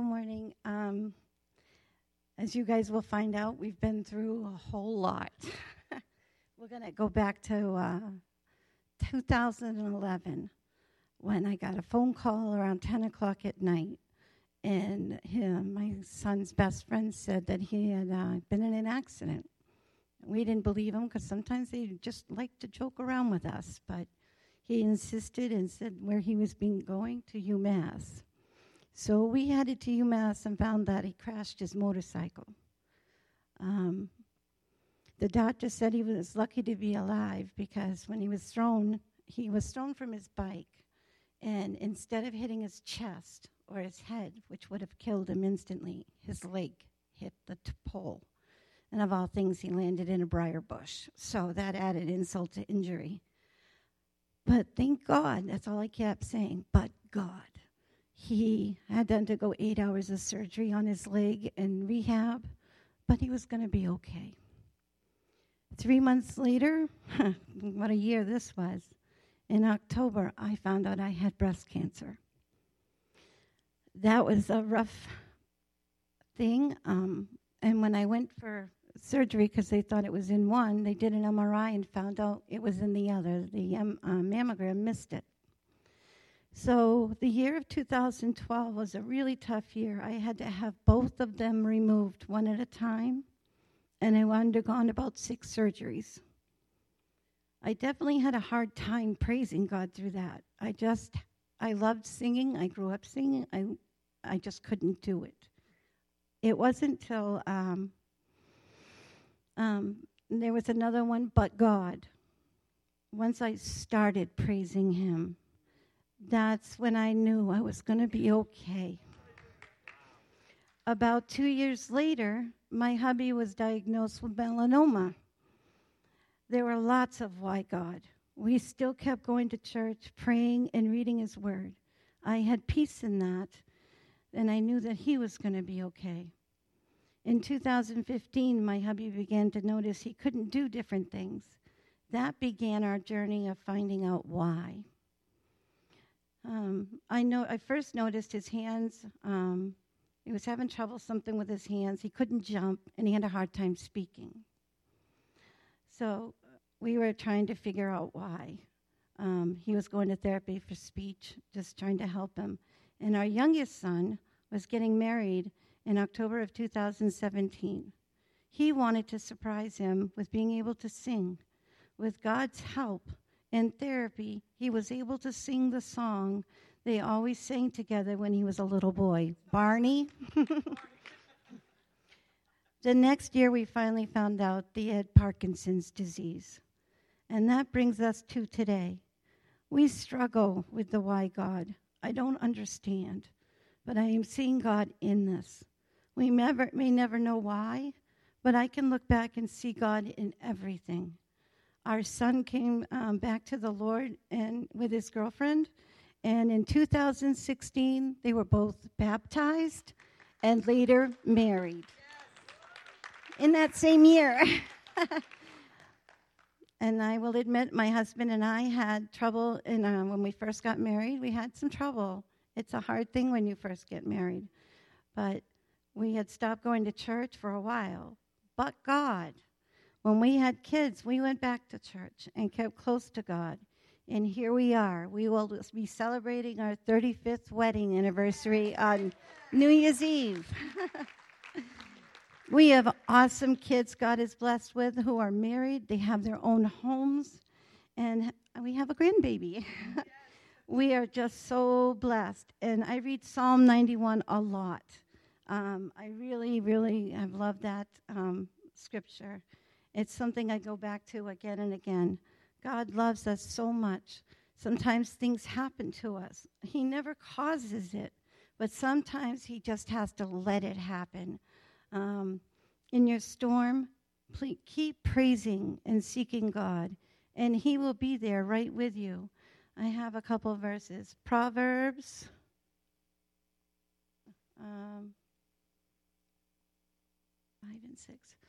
Good morning. Um, as you guys will find out, we've been through a whole lot. We're going to go back to uh, 2011 when I got a phone call around 10 o'clock at night. And him, my son's best friend said that he had uh, been in an accident. We didn't believe him because sometimes they just like to joke around with us. But he insisted and said where he was being going to UMass. So we headed to UMass and found that he crashed his motorcycle. Um, the doctor said he was lucky to be alive because when he was thrown, he was thrown from his bike, and instead of hitting his chest or his head, which would have killed him instantly, his leg hit the t- pole. And of all things, he landed in a briar bush. So that added insult to injury. But thank God, that's all I kept saying, but God. He had to undergo eight hours of surgery on his leg and rehab, but he was going to be okay. Three months later, what a year this was, in October, I found out I had breast cancer. That was a rough thing. Um, and when I went for surgery because they thought it was in one. They did an MRI and found out it was in the other. The um, uh, mammogram missed it. So the year of 2012 was a really tough year. I had to have both of them removed one at a time, and I undergone about six surgeries. I definitely had a hard time praising God through that. I just, I loved singing. I grew up singing. I, I just couldn't do it. It wasn't until um, um, there was another one, but God. Once I started praising Him, that's when I knew I was going to be okay. About two years later, my hubby was diagnosed with melanoma. There were lots of why God. We still kept going to church, praying, and reading His Word. I had peace in that, and I knew that He was going to be okay. In 2015, my hubby began to notice he couldn't do different things. That began our journey of finding out why. Um, I know I first noticed his hands. Um, he was having trouble something with his hands. He couldn't jump, and he had a hard time speaking. So we were trying to figure out why. Um, he was going to therapy for speech, just trying to help him. And our youngest son was getting married in October of 2017. He wanted to surprise him with being able to sing. With God's help and therapy, he was able to sing the song they always sang together when he was a little boy Barney. the next year, we finally found out he had Parkinson's disease. And that brings us to today. We struggle with the why God. I don't understand, but I am seeing God in this. We never, may never know why, but I can look back and see God in everything. Our son came um, back to the Lord and with his girlfriend, and in 2016 they were both baptized and later married. In that same year. and I will admit, my husband and I had trouble And uh, when we first got married. We had some trouble. It's a hard thing when you first get married. But we had stopped going to church for a while. But God, when we had kids, we went back to church and kept close to God. And here we are. We will be celebrating our 35th wedding anniversary on New Year's Eve. we have awesome kids God is blessed with who are married, they have their own homes, and we have a grandbaby. we are just so blessed. And I read Psalm 91 a lot. Um, I really, really have loved that um, scripture. It's something I go back to again and again. God loves us so much. Sometimes things happen to us. He never causes it, but sometimes He just has to let it happen. Um, in your storm, please keep praising and seeking God, and He will be there right with you. I have a couple verses. Proverbs. Um, five and six.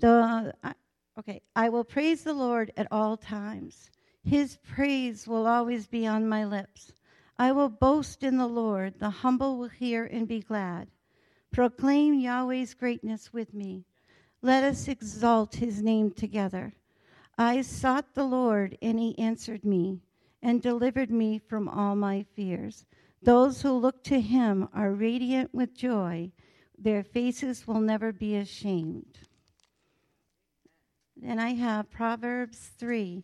The uh, okay, I will praise the Lord at all times. His praise will always be on my lips. I will boast in the Lord. The humble will hear and be glad. Proclaim Yahweh's greatness with me. Let us exalt his name together. I sought the Lord, and he answered me and delivered me from all my fears. Those who look to him are radiant with joy, their faces will never be ashamed. Then I have Proverbs 3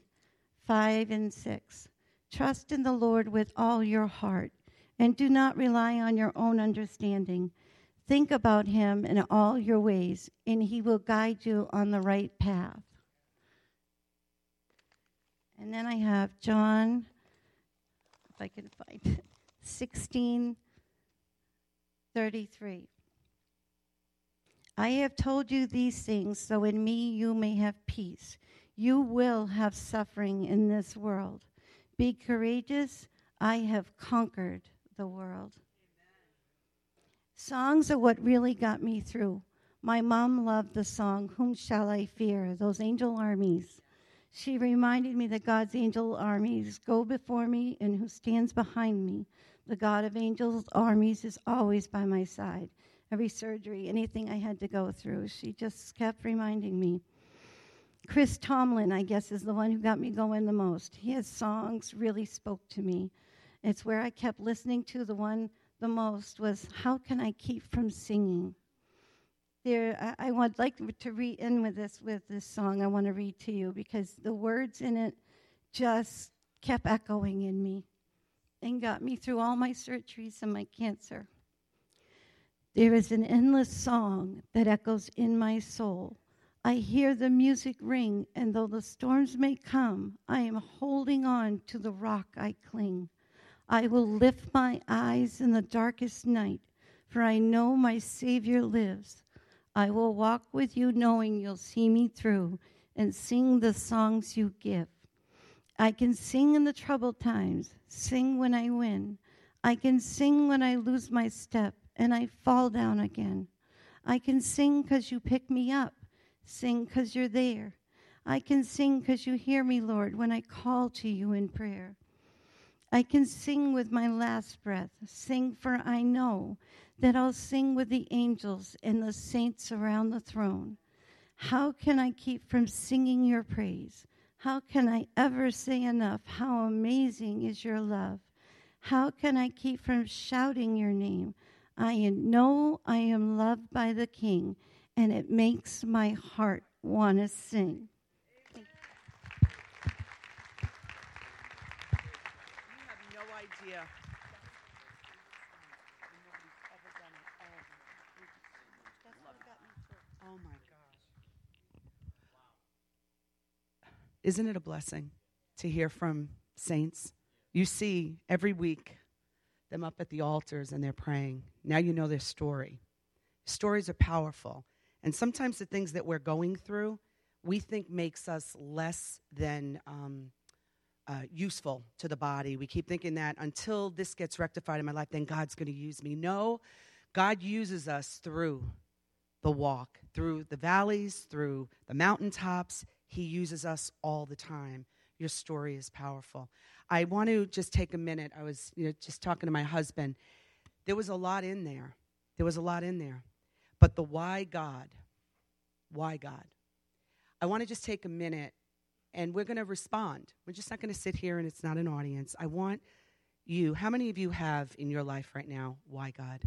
5 and 6. Trust in the Lord with all your heart, and do not rely on your own understanding. Think about him in all your ways, and he will guide you on the right path. And then I have John, if I can find it, 16 33. I have told you these things so in me you may have peace. You will have suffering in this world. Be courageous. I have conquered the world. Songs are what really got me through. My mom loved the song, Whom Shall I Fear? Those angel armies. She reminded me that God's angel armies go before me and who stands behind me. The God of angels armies is always by my side. Every surgery, anything I had to go through, she just kept reminding me. Chris Tomlin, I guess, is the one who got me going the most. His songs really spoke to me. It's where I kept listening to the one the most was how can I keep from singing? There, I, I would like to read in with this with this song. I want to read to you because the words in it just kept echoing in me and got me through all my surgeries and my cancer. There is an endless song that echoes in my soul. I hear the music ring, and though the storms may come, I am holding on to the rock I cling. I will lift my eyes in the darkest night, for I know my Savior lives. I will walk with you knowing you'll see me through and sing the songs you give. I can sing in the troubled times, sing when I win. I can sing when I lose my step and I fall down again. I can sing because you pick me up, sing because you're there. I can sing because you hear me, Lord, when I call to you in prayer. I can sing with my last breath, sing for I know that I'll sing with the angels and the saints around the throne. How can I keep from singing your praise? How can I ever say enough how amazing is your love? How can I keep from shouting your name? I know I am loved by the King, and it makes my heart want to sing. idea. Oh my gosh. Isn't it a blessing to hear from saints? You see every week them up at the altars and they're praying. Now you know their story. Stories are powerful. And sometimes the things that we're going through, we think makes us less than um, uh, useful to the body. We keep thinking that until this gets rectified in my life, then God's going to use me. No, God uses us through the walk, through the valleys, through the mountaintops. He uses us all the time. Your story is powerful. I want to just take a minute. I was you know, just talking to my husband. There was a lot in there. There was a lot in there. But the why God, why God? I want to just take a minute and we're going to respond. We're just not going to sit here and it's not an audience. I want you, how many of you have in your life right now, why God?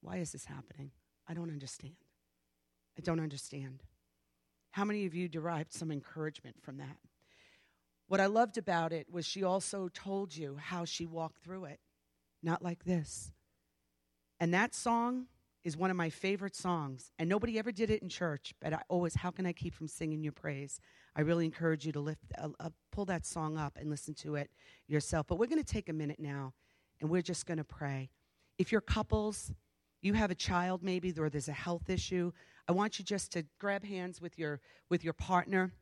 Why is this happening? I don't understand. I don't understand. How many of you derived some encouragement from that? What I loved about it was she also told you how she walked through it. Not like this. And that song is one of my favorite songs. And nobody ever did it in church, but I always, how can I keep from singing your praise? I really encourage you to lift, uh, uh, pull that song up and listen to it yourself. But we're going to take a minute now and we're just going to pray. If you're couples, you have a child maybe, or there's a health issue, I want you just to grab hands with your, with your partner.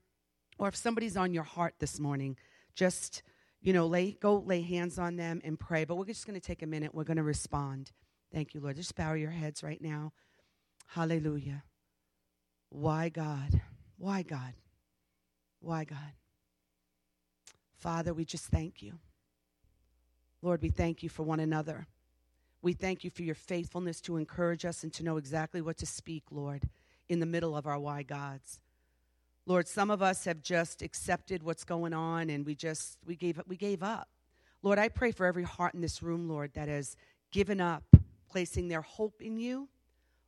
Or if somebody's on your heart this morning, just, you know, lay, go lay hands on them and pray. But we're just going to take a minute. We're going to respond. Thank you, Lord. Just bow your heads right now. Hallelujah. Why God? Why God? Why, God? Father, we just thank you. Lord, we thank you for one another. We thank you for your faithfulness to encourage us and to know exactly what to speak, Lord, in the middle of our why gods. Lord, some of us have just accepted what's going on and we just we gave up we gave up. Lord, I pray for every heart in this room, Lord, that has given up placing their hope in you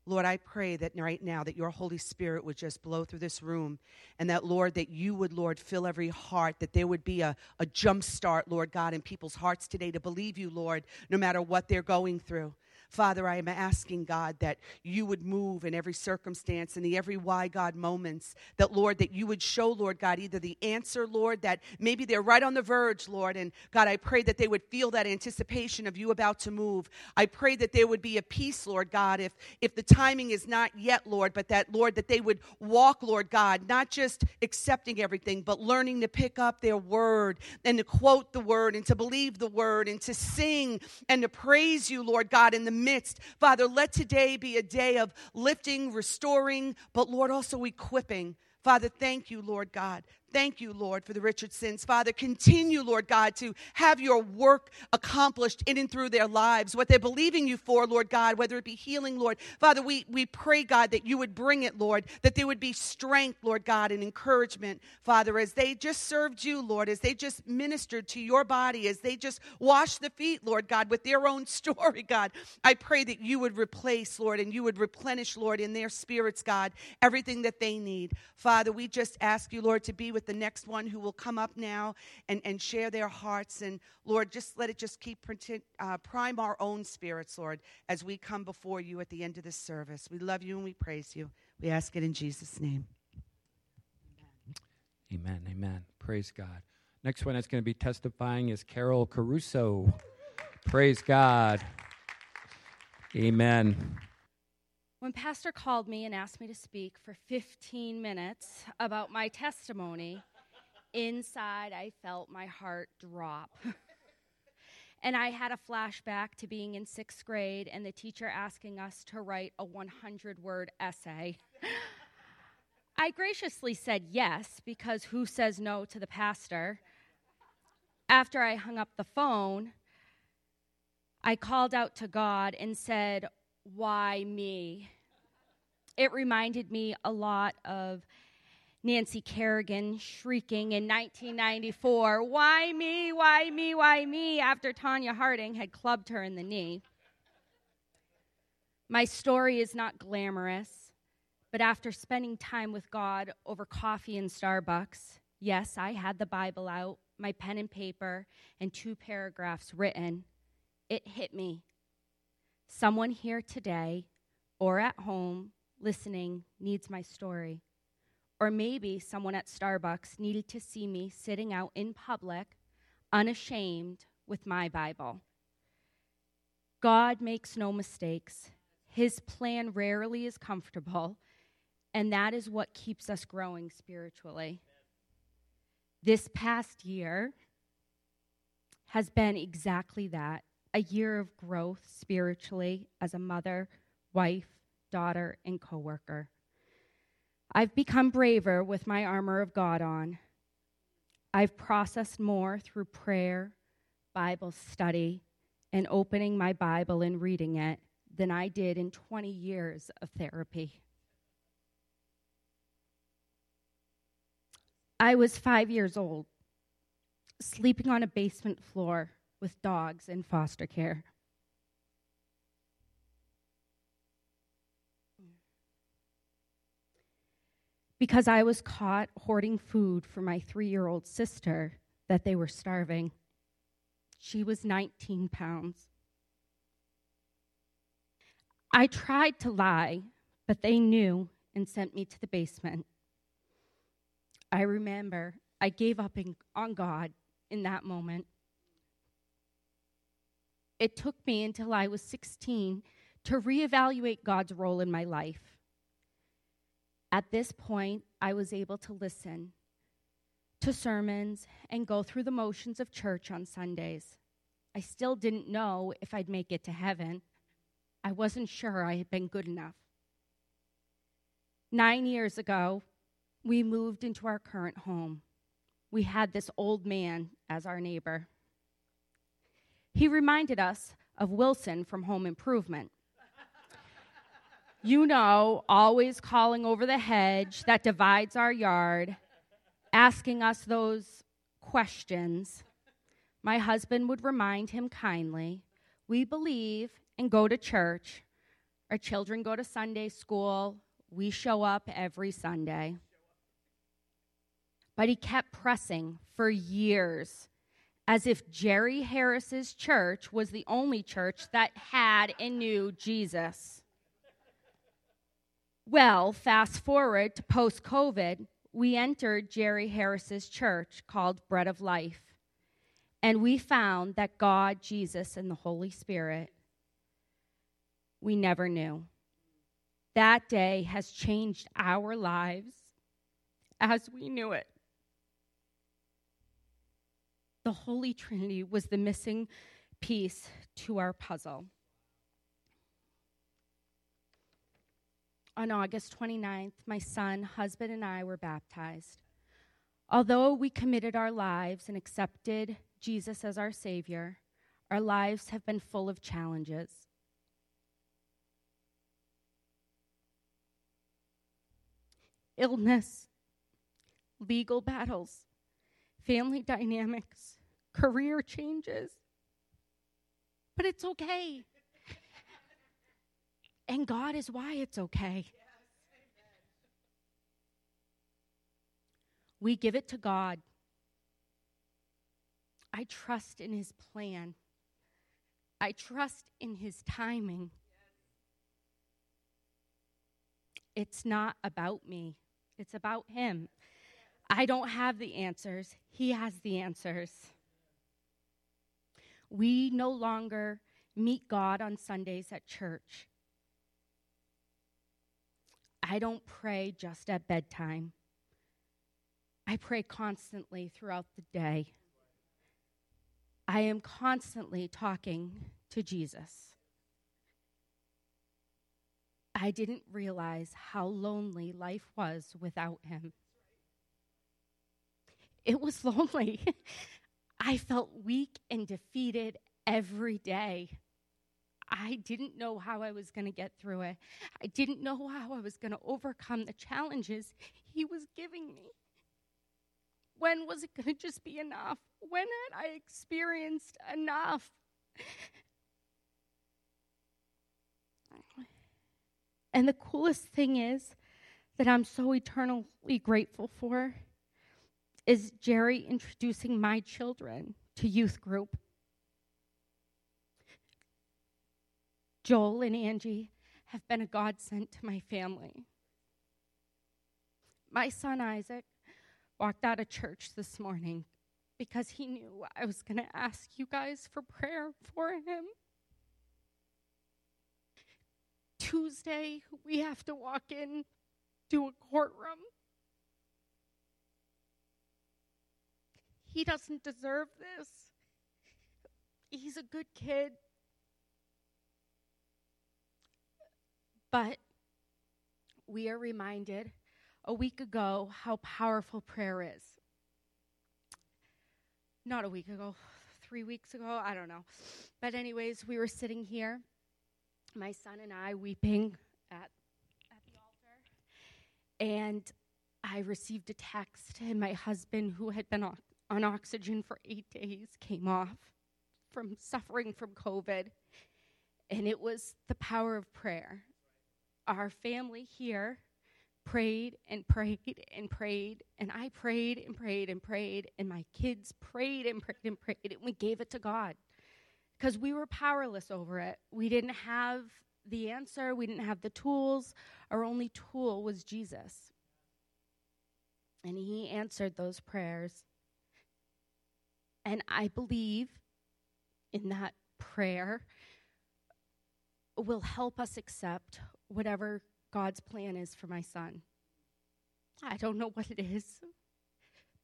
Lord, I pray that right now that your Holy Spirit would just blow through this room and that, Lord, that you would, Lord, fill every heart, that there would be a, a jump start, Lord God, in people's hearts today to believe you, Lord, no matter what they're going through. Father, I am asking, God, that you would move in every circumstance, in the every why, God, moments. That, Lord, that you would show, Lord God, either the answer, Lord, that maybe they're right on the verge, Lord. And God, I pray that they would feel that anticipation of you about to move. I pray that there would be a peace, Lord God, if, if the timing is not yet, Lord, but that, Lord, that they would walk, Lord God, not just accepting everything, but learning to pick up their word and to quote the word and to believe the word and to sing and to praise you, Lord God, in the midst. Father, let today be a day of lifting, restoring, but Lord, also equipping. Father, thank you, Lord God, Thank you, Lord, for the Richardsons. Father, continue, Lord God, to have your work accomplished in and through their lives, what they're believing you for, Lord God, whether it be healing, Lord. Father, we, we pray, God, that you would bring it, Lord, that there would be strength, Lord God, and encouragement, Father, as they just served you, Lord, as they just ministered to your body, as they just washed the feet, Lord God, with their own story, God. I pray that you would replace, Lord, and you would replenish, Lord, in their spirits, God, everything that they need. Father, we just ask you, Lord, to be with with the next one who will come up now and, and share their hearts. And Lord, just let it just keep uh, prime our own spirits, Lord, as we come before you at the end of this service. We love you and we praise you. We ask it in Jesus' name. Amen. Amen. Praise God. Next one that's going to be testifying is Carol Caruso. Praise God. Amen. When Pastor called me and asked me to speak for 15 minutes about my testimony, inside I felt my heart drop. and I had a flashback to being in sixth grade and the teacher asking us to write a 100 word essay. I graciously said yes because who says no to the pastor? After I hung up the phone, I called out to God and said, Why me? It reminded me a lot of Nancy Kerrigan shrieking in 1994, Why me? Why me? Why me? after Tonya Harding had clubbed her in the knee. My story is not glamorous, but after spending time with God over coffee in Starbucks, yes, I had the Bible out, my pen and paper, and two paragraphs written. It hit me. Someone here today or at home listening needs my story. Or maybe someone at Starbucks needed to see me sitting out in public, unashamed, with my Bible. God makes no mistakes. His plan rarely is comfortable, and that is what keeps us growing spiritually. This past year has been exactly that a year of growth spiritually as a mother, wife, daughter, and coworker. I've become braver with my armor of God on. I've processed more through prayer, Bible study, and opening my Bible and reading it than I did in 20 years of therapy. I was five years old, sleeping on a basement floor with dogs in foster care. Because I was caught hoarding food for my three year old sister that they were starving. She was 19 pounds. I tried to lie, but they knew and sent me to the basement. I remember I gave up in, on God in that moment. It took me until I was 16 to reevaluate God's role in my life. At this point, I was able to listen to sermons and go through the motions of church on Sundays. I still didn't know if I'd make it to heaven. I wasn't sure I had been good enough. Nine years ago, we moved into our current home. We had this old man as our neighbor. He reminded us of Wilson from Home Improvement. You know, always calling over the hedge that divides our yard, asking us those questions. My husband would remind him kindly We believe and go to church. Our children go to Sunday school. We show up every Sunday. But he kept pressing for years as if Jerry Harris's church was the only church that had and knew Jesus. Well, fast forward to post COVID, we entered Jerry Harris's church called Bread of Life. And we found that God, Jesus, and the Holy Spirit we never knew. That day has changed our lives as we knew it the Holy Trinity was the missing piece to our puzzle. On August 29th, my son, husband, and I were baptized. Although we committed our lives and accepted Jesus as our Savior, our lives have been full of challenges. Illness, legal battles, family dynamics, career changes. But it's okay. And God is why it's okay. we give it to God. I trust in His plan. I trust in His timing. It's not about me, it's about Him. I don't have the answers, He has the answers. We no longer meet God on Sundays at church. I don't pray just at bedtime. I pray constantly throughout the day. I am constantly talking to Jesus. I didn't realize how lonely life was without him. It was lonely. I felt weak and defeated every day. I didn't know how I was going to get through it. I didn't know how I was going to overcome the challenges He was giving me. When was it going to just be enough? When had I experienced enough? And the coolest thing is that I'm so eternally grateful for is Jerry introducing my children to youth group. Joel and Angie have been a godsend to my family. My son Isaac walked out of church this morning because he knew I was going to ask you guys for prayer for him. Tuesday, we have to walk in to a courtroom He doesn't deserve this. He's a good kid. But we are reminded a week ago how powerful prayer is. Not a week ago, three weeks ago, I don't know. But, anyways, we were sitting here, my son and I, weeping at, at the altar. And I received a text, and my husband, who had been on, on oxygen for eight days came off from suffering from COVID. And it was the power of prayer. Our family here prayed and prayed and prayed, and I prayed and prayed and prayed, and my kids prayed and prayed and prayed, and we gave it to God because we were powerless over it. We didn't have the answer, we didn't have the tools. Our only tool was Jesus. And He answered those prayers. And I believe in that prayer will help us accept whatever God's plan is for my son. I don't know what it is,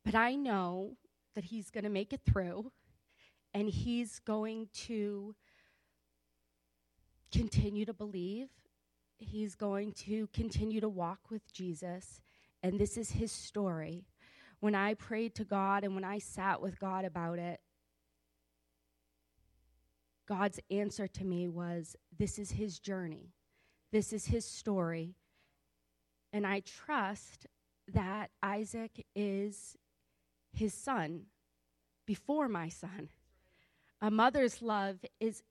but I know that he's going to make it through and he's going to continue to believe. He's going to continue to walk with Jesus. And this is his story when I prayed to God and when I sat with God about it, God's answer to me was this is his journey, this is his story. And I trust that Isaac is his son before my son. A mother's love is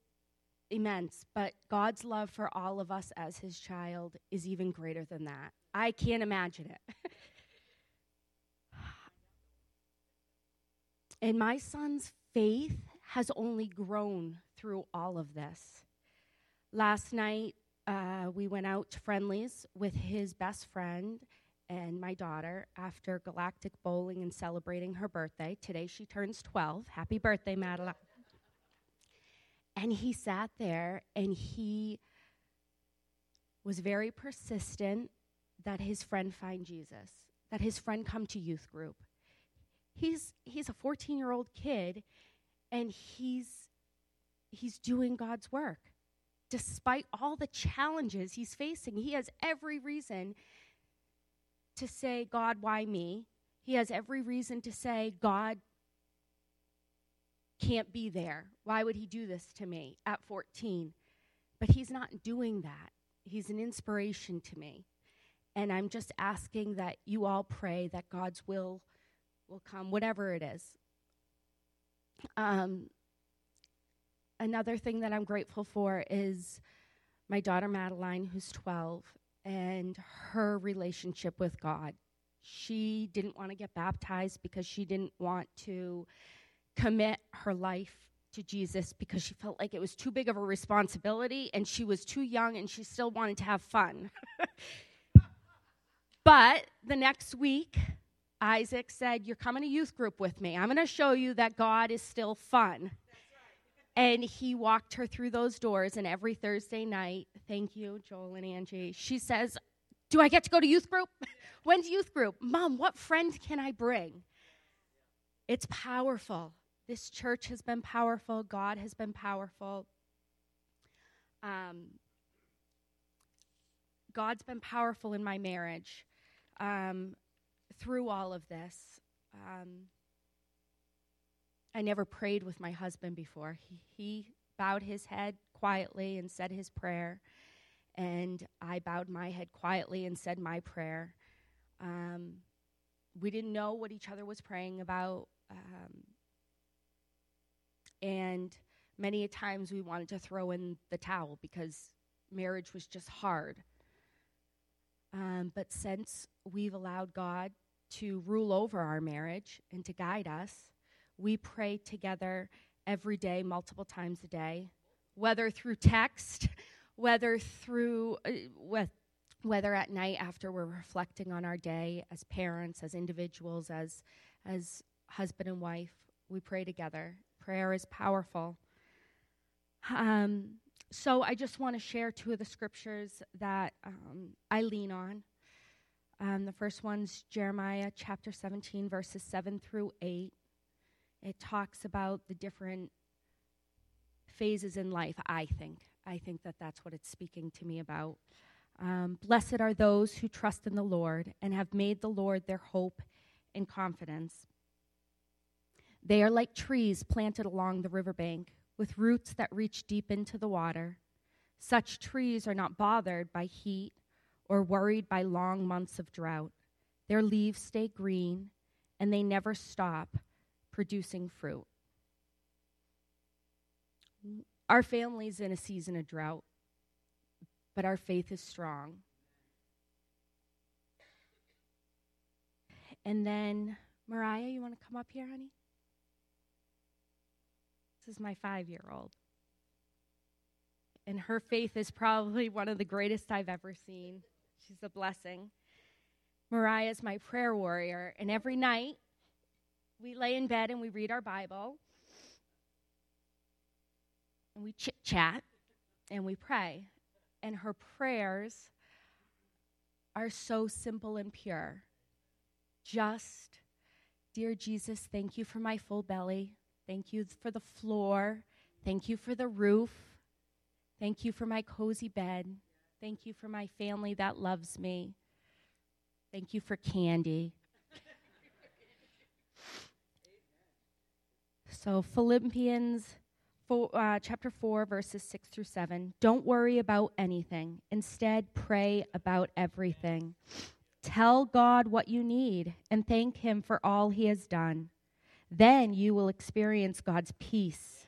immense, but God's love for all of us as his child is even greater than that. I can't imagine it. and my son's faith has only grown through all of this. Last night, uh, we went out to Friendly's with his best friend and my daughter after galactic bowling and celebrating her birthday. Today she turns 12. Happy birthday, Madeline. And he sat there and he was very persistent that his friend find Jesus, that his friend come to youth group. He's, he's a 14 year old kid and he's, he's doing God's work. Despite all the challenges he's facing, he has every reason to say, God, why me? He has every reason to say, God can't be there. Why would he do this to me at 14? But he's not doing that. He's an inspiration to me. And I'm just asking that you all pray that God's will will come, whatever it is. Um, another thing that I'm grateful for is my daughter Madeline, who's 12, and her relationship with God. She didn't want to get baptized because she didn't want to commit her life to Jesus because she felt like it was too big of a responsibility and she was too young and she still wanted to have fun. but the next week, Isaac said, You're coming to youth group with me. I'm going to show you that God is still fun. And he walked her through those doors, and every Thursday night, thank you, Joel and Angie, she says, Do I get to go to youth group? When's youth group? Mom, what friend can I bring? It's powerful. This church has been powerful, God has been powerful. Um, God's been powerful in my marriage um, through all of this. Um, I never prayed with my husband before. He, he bowed his head quietly and said his prayer, and I bowed my head quietly and said my prayer. Um, we didn't know what each other was praying about, um, and many a times we wanted to throw in the towel because marriage was just hard. Um, but since we've allowed God to rule over our marriage and to guide us, we pray together every day, multiple times a day, whether through text, whether through uh, whether at night after we're reflecting on our day as parents, as individuals, as as husband and wife, we pray together. Prayer is powerful. Um, so I just want to share two of the scriptures that um, I lean on. Um, the first one's Jeremiah chapter 17, verses 7 through 8. It talks about the different phases in life, I think. I think that that's what it's speaking to me about. Um, Blessed are those who trust in the Lord and have made the Lord their hope and confidence. They are like trees planted along the riverbank with roots that reach deep into the water. Such trees are not bothered by heat or worried by long months of drought. Their leaves stay green and they never stop producing fruit. Our family's in a season of drought, but our faith is strong. And then, Mariah, you want to come up here, honey? This is my five year old. And her faith is probably one of the greatest I've ever seen. She's a blessing. Mariah is my prayer warrior, and every night we lay in bed and we read our Bible and we chit chat and we pray. And her prayers are so simple and pure. Just, dear Jesus, thank you for my full belly. Thank you for the floor. Thank you for the roof. Thank you for my cozy bed. Thank you for my family that loves me. Thank you for candy. So, Philippians four, uh, chapter 4, verses 6 through 7. Don't worry about anything. Instead, pray about everything. Tell God what you need and thank Him for all He has done. Then you will experience God's peace,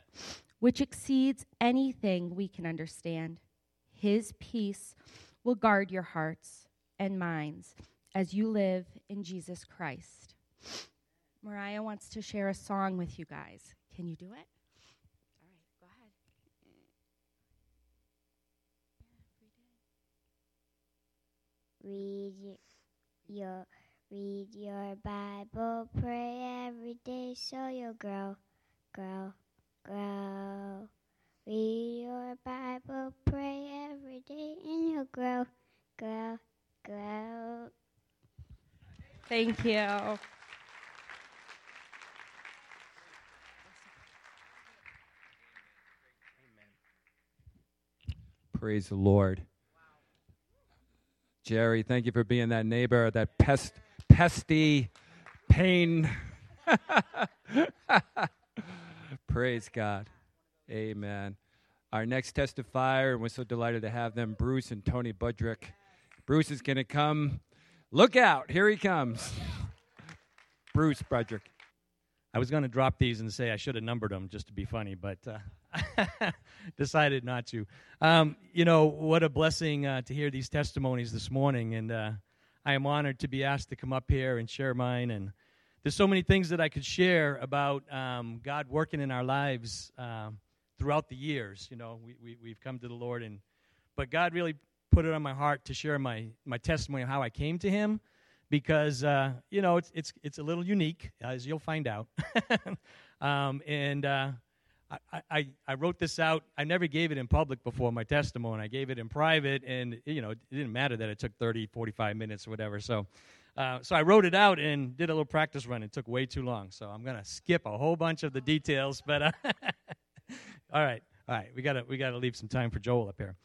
which exceeds anything we can understand. His peace will guard your hearts and minds as you live in Jesus Christ. Mariah wants to share a song with you guys. Can you do it? All right, go ahead. Read your read your Bible, pray every day so you'll grow, grow, grow. Read your Bible, pray every day, and you'll grow, grow, grow. Thank you. Praise the Lord. Jerry, thank you for being that neighbor, that pest, pesty pain. Praise God. Amen. Our next testifier, and we're so delighted to have them, Bruce and Tony Budrick. Bruce is going to come. Look out, here he comes. Bruce Budrick. I was going to drop these and say I should have numbered them just to be funny, but uh, decided not to. Um, you know, what a blessing uh, to hear these testimonies this morning. And uh, I am honored to be asked to come up here and share mine. And there's so many things that I could share about um, God working in our lives um, throughout the years. You know, we, we, we've come to the Lord, and but God really put it on my heart to share my, my testimony of how I came to Him because uh, you know it's it's it's a little unique, as you'll find out. um, and uh, I, I wrote this out. I never gave it in public before my testimony. I gave it in private, and you know it didn't matter that it took 30, 45 minutes or whatever. So. Uh, so I wrote it out and did a little practice run. It took way too long, so I'm gonna skip a whole bunch of the details. But uh, all right, all right, we gotta we gotta leave some time for Joel up here.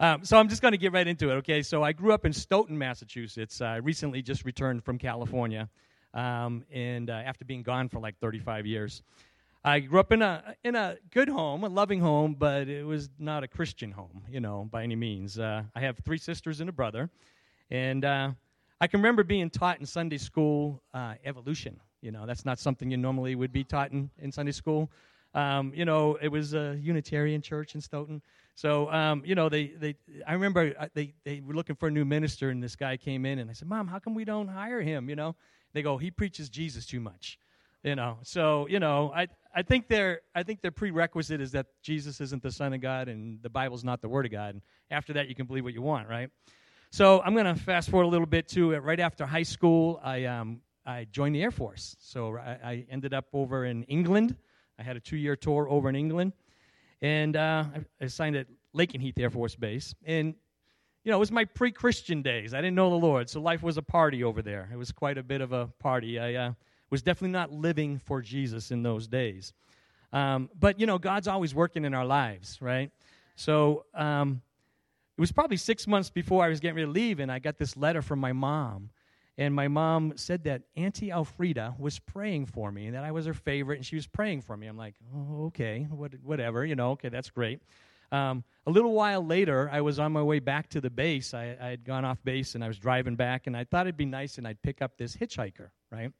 Um, so I'm just to get right into it, okay? So I grew up in Stoughton, Massachusetts. I recently just returned from California, um, and uh, after being gone for like 35 years. I grew up in a in a good home, a loving home, but it was not a Christian home, you know, by any means. Uh, I have three sisters and a brother, and uh, I can remember being taught in Sunday school uh, evolution. You know, that's not something you normally would be taught in, in Sunday school. Um, you know, it was a Unitarian church in Stoughton. So, um, you know, they, they, I remember uh, they, they were looking for a new minister, and this guy came in, and I said, Mom, how come we don't hire him? You know, they go, he preaches Jesus too much. You know, so you know, I, I think their I think their prerequisite is that Jesus isn't the Son of God and the Bible's not the Word of God. And after that, you can believe what you want, right? So I'm going to fast forward a little bit to it. right after high school. I um, I joined the Air Force. So I, I ended up over in England. I had a two year tour over in England and uh, I signed at Lakenheath Air Force Base. And, you know, it was my pre Christian days. I didn't know the Lord, so life was a party over there. It was quite a bit of a party. I uh, was definitely not living for Jesus in those days. Um, but, you know, God's always working in our lives, right? So um, it was probably six months before I was getting ready to leave, and I got this letter from my mom and my mom said that Auntie Alfreda was praying for me and that I was her favorite and she was praying for me. I'm like, oh, okay, what, whatever, you know, okay, that's great. Um, a little while later, I was on my way back to the base. I, I, had gone off base and I was driving back, and I thought it'd be nice and I'd pick up this hitchhiker, right?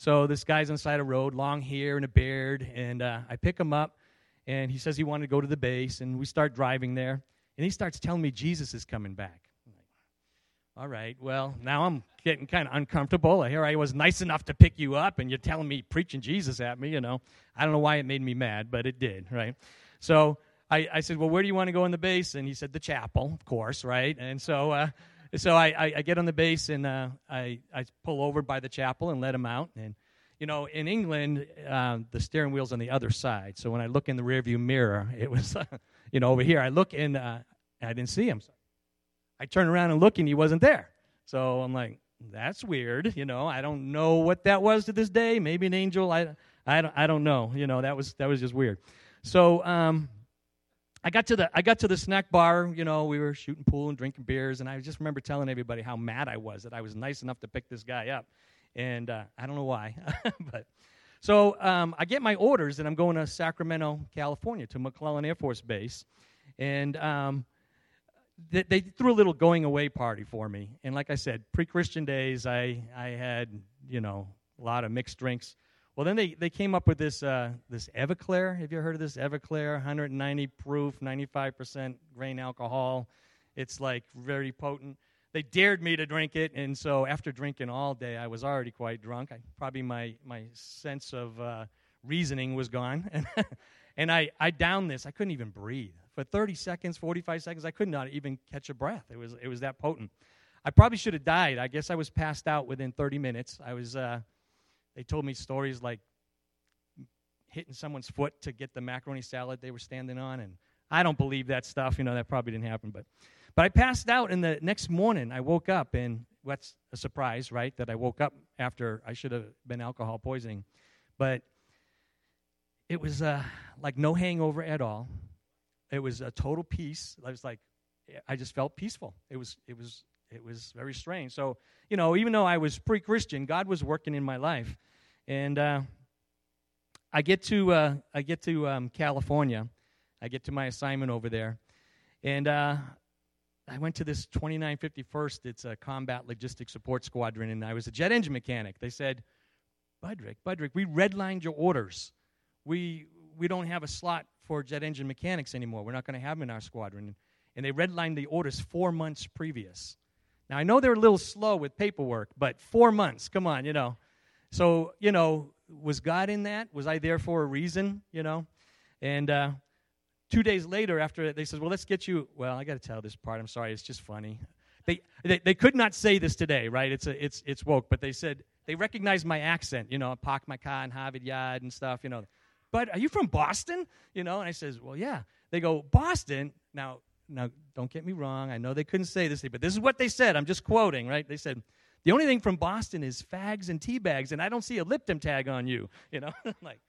So this guy's on the side of the road, long hair and a beard, and uh, I pick him up, and he says he wanted to go to the base, and we start driving there, and he starts telling me Jesus is coming back. All right, well, now I'm getting kind of uncomfortable. Here I was nice enough to pick you up, and you're telling me preaching Jesus at me, you know. I don't know why it made me mad, but it did, right? So I, I said, Well, where do you want to go in the base? And he said, The chapel, of course, right? And so, uh, so I, I, I, get on the base and uh, I, I pull over by the chapel and let him out. And, you know, in England, uh, the steering wheel's on the other side. So when I look in the rearview mirror, it was, you know, over here. I look and uh, I didn't see him. So I turn around and look, and he wasn't there. So I'm like, that's weird. You know, I don't know what that was to this day. Maybe an angel. I, I, don't, I don't know. You know, that was that was just weird. So um, I got to the I got to the snack bar. You know, we were shooting pool and drinking beers, and I just remember telling everybody how mad I was that I was nice enough to pick this guy up, and uh, I don't know why, but. So um, I get my orders, and I'm going to Sacramento, California, to McClellan Air Force Base, and um, they, they, threw a little going away party for me. And like I said, pre-Christian days, I I had you know a lot of mixed drinks. Well, then they, they came up with this uh, this Everclear. Have you heard of this Everclear? 190 proof, 95% grain alcohol. It's like very potent. They dared me to drink it, and so after drinking all day, I was already quite drunk. I, probably my my sense of uh, reasoning was gone, and and I I downed this. I couldn't even breathe for 30 seconds, 45 seconds. I could not even catch a breath. It was it was that potent. I probably should have died. I guess I was passed out within 30 minutes. I was. Uh, they told me stories like hitting someone's foot to get the macaroni salad they were standing on, and I don't believe that stuff. You know, that probably didn't happen, but but I passed out, and the next morning I woke up, and what's a surprise, right? That I woke up after I should have been alcohol poisoning, but it was uh, like no hangover at all. It was a total peace. I was like, I just felt peaceful. It was it was it was very strange. So, you know, even though I was pre Christian, God was working in my life. And uh, I get to, uh, I get to um, California. I get to my assignment over there. And uh, I went to this 2951st, it's a combat logistics support squadron, and I was a jet engine mechanic. They said, Budrick, Budrick, we redlined your orders. We, we don't have a slot for jet engine mechanics anymore. We're not going to have them in our squadron. And they redlined the orders four months previous. Now, I know they're a little slow with paperwork, but four months, come on, you know. So, you know, was God in that? Was I there for a reason, you know? And uh, two days later, after they said, well, let's get you, well, I got to tell this part. I'm sorry, it's just funny. They, they, they could not say this today, right? It's, a, it's, it's woke, but they said, they recognized my accent, you know, my car in Harvard Yard and stuff, you know. But are you from Boston? You know, and I says, well, yeah. They go, Boston? Now, now don't get me wrong. I know they couldn't say this, but this is what they said. I'm just quoting, right? They said, the only thing from Boston is fags and tea bags, and I don't see a Lipton tag on you, you know? like,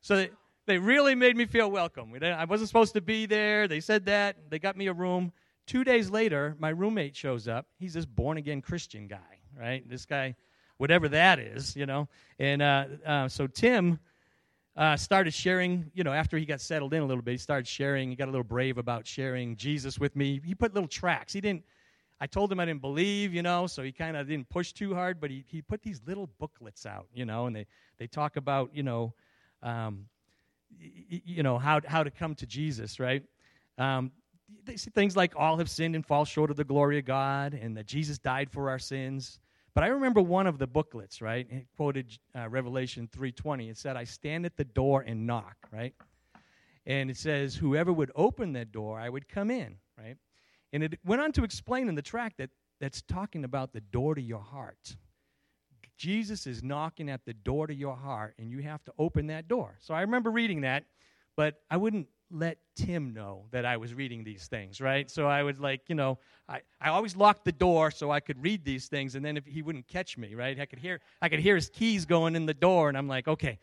so they, they really made me feel welcome. I wasn't supposed to be there. They said that. They got me a room. Two days later, my roommate shows up. He's this born again Christian guy, right? This guy, whatever that is, you know? And uh, uh, so Tim uh, started sharing, you know, after he got settled in a little bit, he started sharing. He got a little brave about sharing Jesus with me. He put little tracks. He didn't, I told him I didn't believe, you know, so he kind of didn't push too hard, but he, he put these little booklets out, you know, and they, they talk about, you know, um, y- you know, how, how to come to Jesus, right? Um, they say things like all have sinned and fall short of the glory of God and that Jesus died for our sins. But I remember one of the booklets, right? It quoted uh, Revelation 3:20. It said, "I stand at the door and knock," right? And it says, "Whoever would open that door, I would come in," right? And it went on to explain in the track that that's talking about the door to your heart. Jesus is knocking at the door to your heart, and you have to open that door. So I remember reading that, but I wouldn't let Tim know that I was reading these things, right? So I would like, you know, I, I always locked the door so I could read these things, and then if he wouldn't catch me, right? I could hear I could hear his keys going in the door, and I'm like, okay.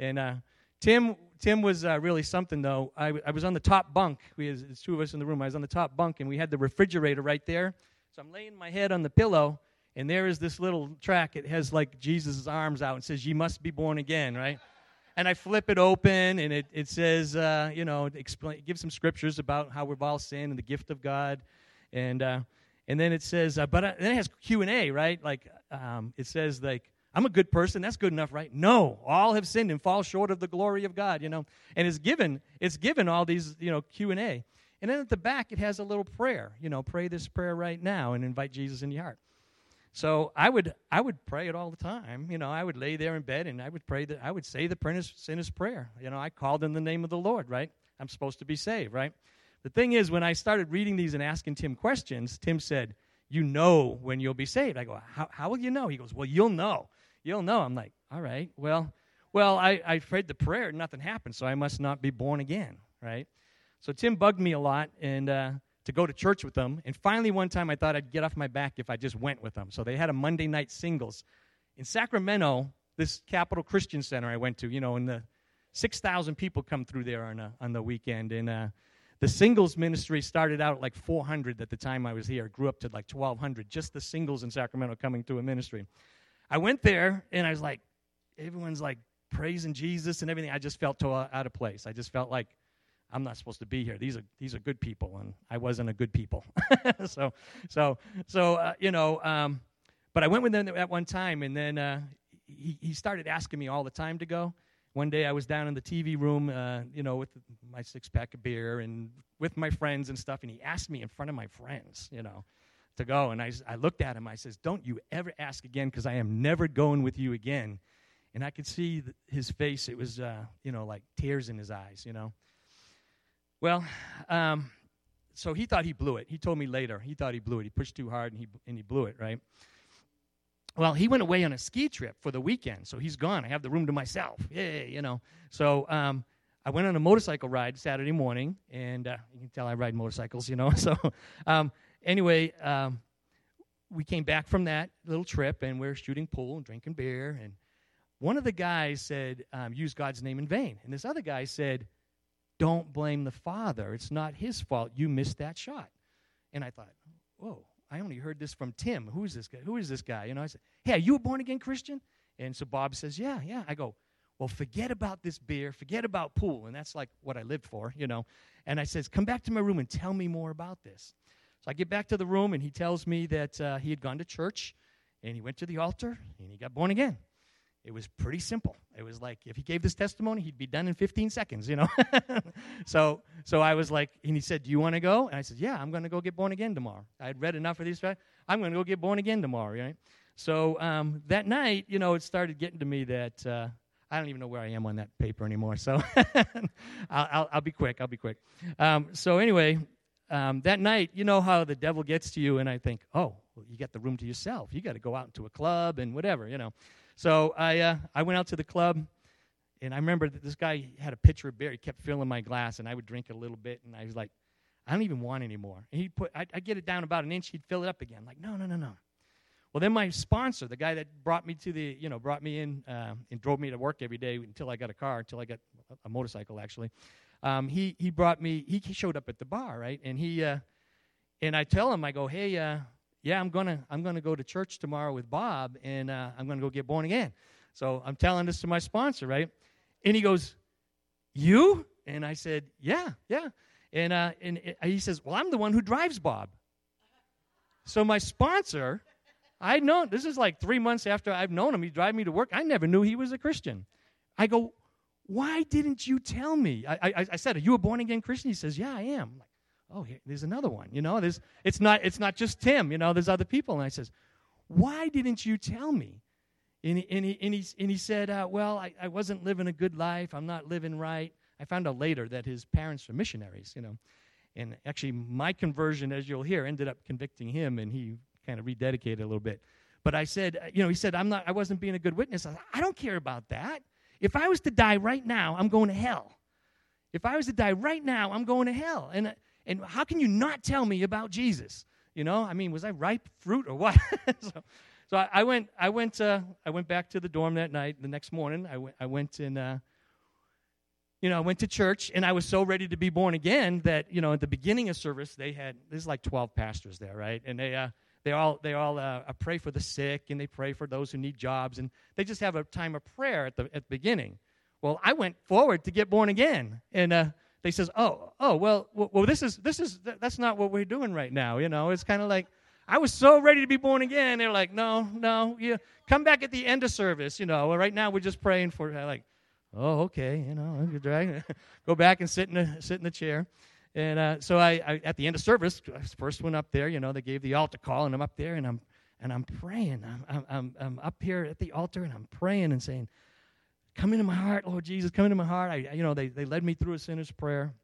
And uh, Tim Tim was uh, really something though. I, I was on the top bunk. We there's two of us in the room. I was on the top bunk, and we had the refrigerator right there. So I'm laying my head on the pillow, and there is this little track. It has like Jesus' arms out and says, "You must be born again," right? And I flip it open, and it, it says, uh, you know, explain, give some scriptures about how we've all sinned and the gift of God, and uh, and then it says, uh, but uh, then it has Q and A, right? Like um, it says, like I'm a good person. That's good enough, right? No, all have sinned and fall short of the glory of God, you know. And it's given, it's given all these, you know, Q and A, and then at the back it has a little prayer, you know, pray this prayer right now and invite Jesus in your heart. So I would I would pray it all the time. You know, I would lay there in bed and I would pray that I would say the sinner's prayer. You know, I called in the name of the Lord, right? I'm supposed to be saved, right? The thing is, when I started reading these and asking Tim questions, Tim said, You know when you'll be saved. I go, How, how will you know? He goes, Well, you'll know. You'll know. I'm like, All right, well, well, I, I prayed the prayer and nothing happened, so I must not be born again, right? So Tim bugged me a lot, and uh, to go to church with them. And finally, one time I thought I'd get off my back if I just went with them. So they had a Monday night singles. In Sacramento, this Capital Christian Center I went to, you know, and the 6,000 people come through there on, a, on the weekend. And uh, the singles ministry started out like 400 at the time I was here. Grew up to like 1,200, just the singles in Sacramento coming to a ministry. I went there and I was like, everyone's like praising Jesus and everything. I just felt to, out of place. I just felt like I'm not supposed to be here. These are these are good people, and I wasn't a good people. so so so uh, you know. Um, but I went with him at one time, and then uh, he he started asking me all the time to go. One day I was down in the TV room, uh, you know, with my six pack of beer and with my friends and stuff, and he asked me in front of my friends, you know, to go. And I, I looked at him. I says, "Don't you ever ask again, because I am never going with you again." And I could see his face. It was, uh, you know, like tears in his eyes, you know. Well, um, so he thought he blew it. He told me later he thought he blew it. He pushed too hard and he and he blew it, right? Well, he went away on a ski trip for the weekend, so he's gone. I have the room to myself. Yay, you know. So um, I went on a motorcycle ride Saturday morning, and uh, you can tell I ride motorcycles, you know. So um, anyway, um, we came back from that little trip, and we are shooting pool and drinking beer. And one of the guys said, um, "Use God's name in vain," and this other guy said, don't blame the father. It's not his fault. You missed that shot. And I thought, whoa, I only heard this from Tim. Who is this guy? Who is this guy? You know, I said, hey, are you a born again Christian? And so Bob says, yeah, yeah. I go, well, forget about this beer, forget about pool. And that's like what I lived for, you know. And I says, come back to my room and tell me more about this. So I get back to the room and he tells me that uh, he had gone to church and he went to the altar and he got born again. It was pretty simple. It was like if he gave this testimony, he'd be done in 15 seconds, you know. so, so I was like, and he said, "Do you want to go?" And I said, "Yeah, I'm going to go get born again tomorrow." I had read enough of these. I'm going to go get born again tomorrow, right? So um, that night, you know, it started getting to me that uh, I don't even know where I am on that paper anymore. So I'll, I'll, I'll, be quick. I'll be quick. Um, so anyway, um, that night, you know how the devil gets to you, and I think, oh, well, you got the room to yourself. You got to go out into a club and whatever, you know. So I, uh, I went out to the club, and I remember that this guy had a pitcher of beer. He kept filling my glass, and I would drink a little bit, and I was like, I don't even want any more. And he'd put, I'd, I'd get it down about an inch, he'd fill it up again. Like, no, no, no, no. Well, then my sponsor, the guy that brought me to the, you know, brought me in uh, and drove me to work every day until I got a car, until I got a, motorcycle, actually. Um, he he brought me. He showed up at the bar, right? And he uh, and I tell him, I go, hey, uh, yeah, I'm gonna I'm gonna go to church tomorrow with Bob, and uh, I'm gonna go get born again. So I'm telling this to my sponsor, right? And he goes, "You?" And I said, "Yeah, yeah." And uh, and he says, "Well, I'm the one who drives Bob." So my sponsor, I know this is like three months after I've known him. He drive me to work. I never knew he was a Christian. I go, "Why didn't you tell me?" I, I, I said, "Are you a born again Christian?" He says, "Yeah, I am." I'm like, oh, here, there's another one. You know, there's, it's, not, it's not just Tim, you know, there's other people. And I says, why didn't you tell me? And he, and he, and he, and he said, uh, well, I, I wasn't living a good life. I'm not living right. I found out later that his parents were missionaries, you know. And actually, my conversion, as you'll hear, ended up convicting him, and he kind of rededicated a little bit. But I said, uh, you know, he said, I'm not, I wasn't being a good witness. I, said, I don't care about that. If I was to die right now, I'm going to hell. If I was to die right now, I'm going to hell. And and how can you not tell me about Jesus? You know, I mean, was I ripe fruit or what? so, so I, I, went. I went. Uh, I went back to the dorm that night. The next morning, I went. I went and. Uh, you know, I went to church and I was so ready to be born again that you know at the beginning of service they had there's like 12 pastors there, right? And they uh, they all they all uh, pray for the sick and they pray for those who need jobs and they just have a time of prayer at the at the beginning. Well, I went forward to get born again and. Uh, they says, "Oh, oh, well, well, this is this is that's not what we're doing right now." You know, it's kind of like I was so ready to be born again. They're like, "No, no, you come back at the end of service." You know, right now we're just praying for like, "Oh, okay," you know, go back and sit in the sit in the chair. And uh, so I, I, at the end of service, I first went up there. You know, they gave the altar call, and I'm up there, and I'm and I'm praying. I'm I'm I'm up here at the altar, and I'm praying and saying, Come into my heart, Lord Jesus. Come into my heart. I, you know, they, they led me through a sinner's prayer.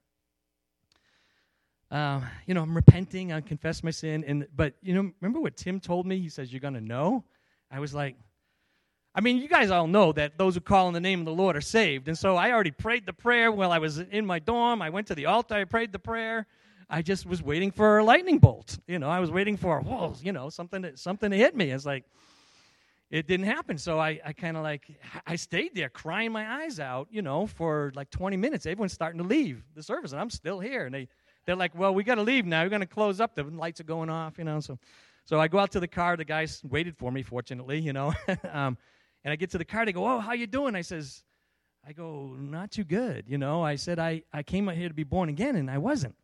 Uh, you know, I'm repenting. I confess my sin. And but you know, remember what Tim told me? He says you're gonna know. I was like, I mean, you guys all know that those who call in the name of the Lord are saved. And so I already prayed the prayer while I was in my dorm. I went to the altar. I prayed the prayer. I just was waiting for a lightning bolt. You know, I was waiting for whoa, you know, something to, something to hit me. It's like it didn't happen. So I, I kind of like, I stayed there crying my eyes out, you know, for like 20 minutes. Everyone's starting to leave the service, and I'm still here. And they, they're like, well, we got to leave now. We're going to close up. The lights are going off, you know. So, so I go out to the car. The guys waited for me, fortunately, you know. um, and I get to the car. They go, oh, how you doing? I says, I go, not too good. You know, I said, I, I came out here to be born again, and I wasn't.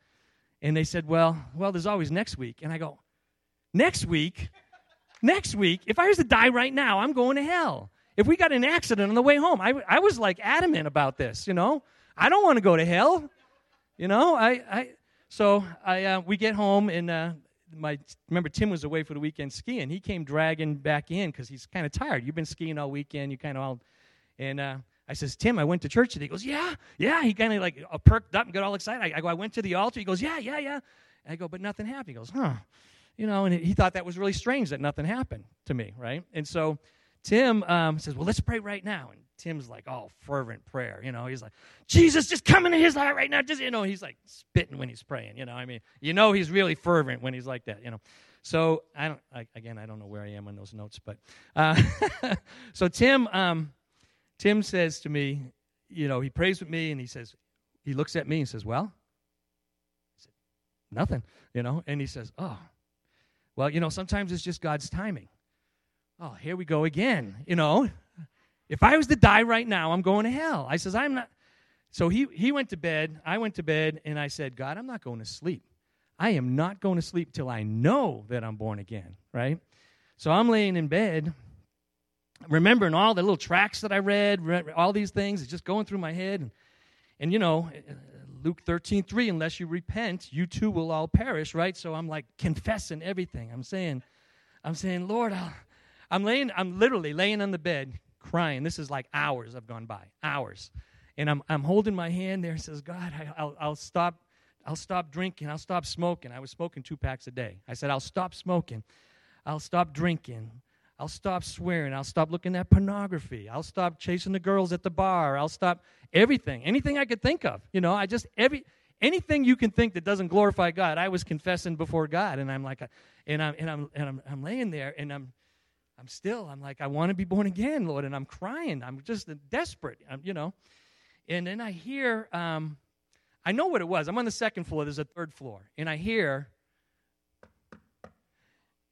And they said, well, well, there's always next week. And I go, next week? Next week? If I was to die right now, I'm going to hell. If we got an accident on the way home, I, I was like adamant about this, you know. I don't want to go to hell. You know, I, I so I uh, we get home and uh, my remember Tim was away for the weekend skiing. He came dragging back in because he's kind of tired. You've been skiing all weekend. You kind of all, and uh, I says, Tim, I went to church today. He goes, Yeah, yeah. He kind of like uh, perked up and got all excited. I, I, go, I went to the altar. He goes, Yeah, yeah, yeah. And I go, But nothing happened. He goes, Huh. You know, and he thought that was really strange that nothing happened to me, right? And so Tim um, says, Well, let's pray right now. And Tim's like, Oh, fervent prayer. You know, he's like, Jesus, just come into his heart right now. Just, you know, he's like spitting when he's praying. You know, I mean, you know, he's really fervent when he's like that, you know. So I don't, I, again, I don't know where I am on those notes, but uh, so Tim, um, Tim says to me, you know, he prays with me and he says, he looks at me and says, Well, said, nothing, you know, and he says, Oh, well, you know, sometimes it's just God's timing. Oh, here we go again, you know. If I was to die right now, I'm going to hell. I says, I'm not. So he, he went to bed, I went to bed, and I said, God, I'm not going to sleep. I am not going to sleep till I know that I'm born again, right? So I'm laying in bed remembering all the little tracks that I read, all these things, it's just going through my head. And, and you know, Luke 13, 3, unless you repent, you too will all perish, right? So I'm like confessing everything. I'm saying, I'm saying, Lord, i am laying, I'm literally laying on the bed crying. This is like hours have gone by, hours. And I'm, I'm holding my hand there and says, God, I, I'll, I'll stop, I'll stop drinking. I'll stop smoking. I was smoking two packs a day. I said, I'll stop smoking. I'll stop drinking. I'll stop swearing. I'll stop looking at pornography. I'll stop chasing the girls at the bar. I'll stop everything, anything I could think of. You know, I just every anything you can think that doesn't glorify God. I was confessing before God, and I'm like, and I'm and I'm and I'm, I'm laying there, and I'm I'm still I'm like I want to be born again, Lord, and I'm crying. I'm just desperate, I'm, you know. And then I hear, um, I know what it was. I'm on the second floor. There's a third floor, and I hear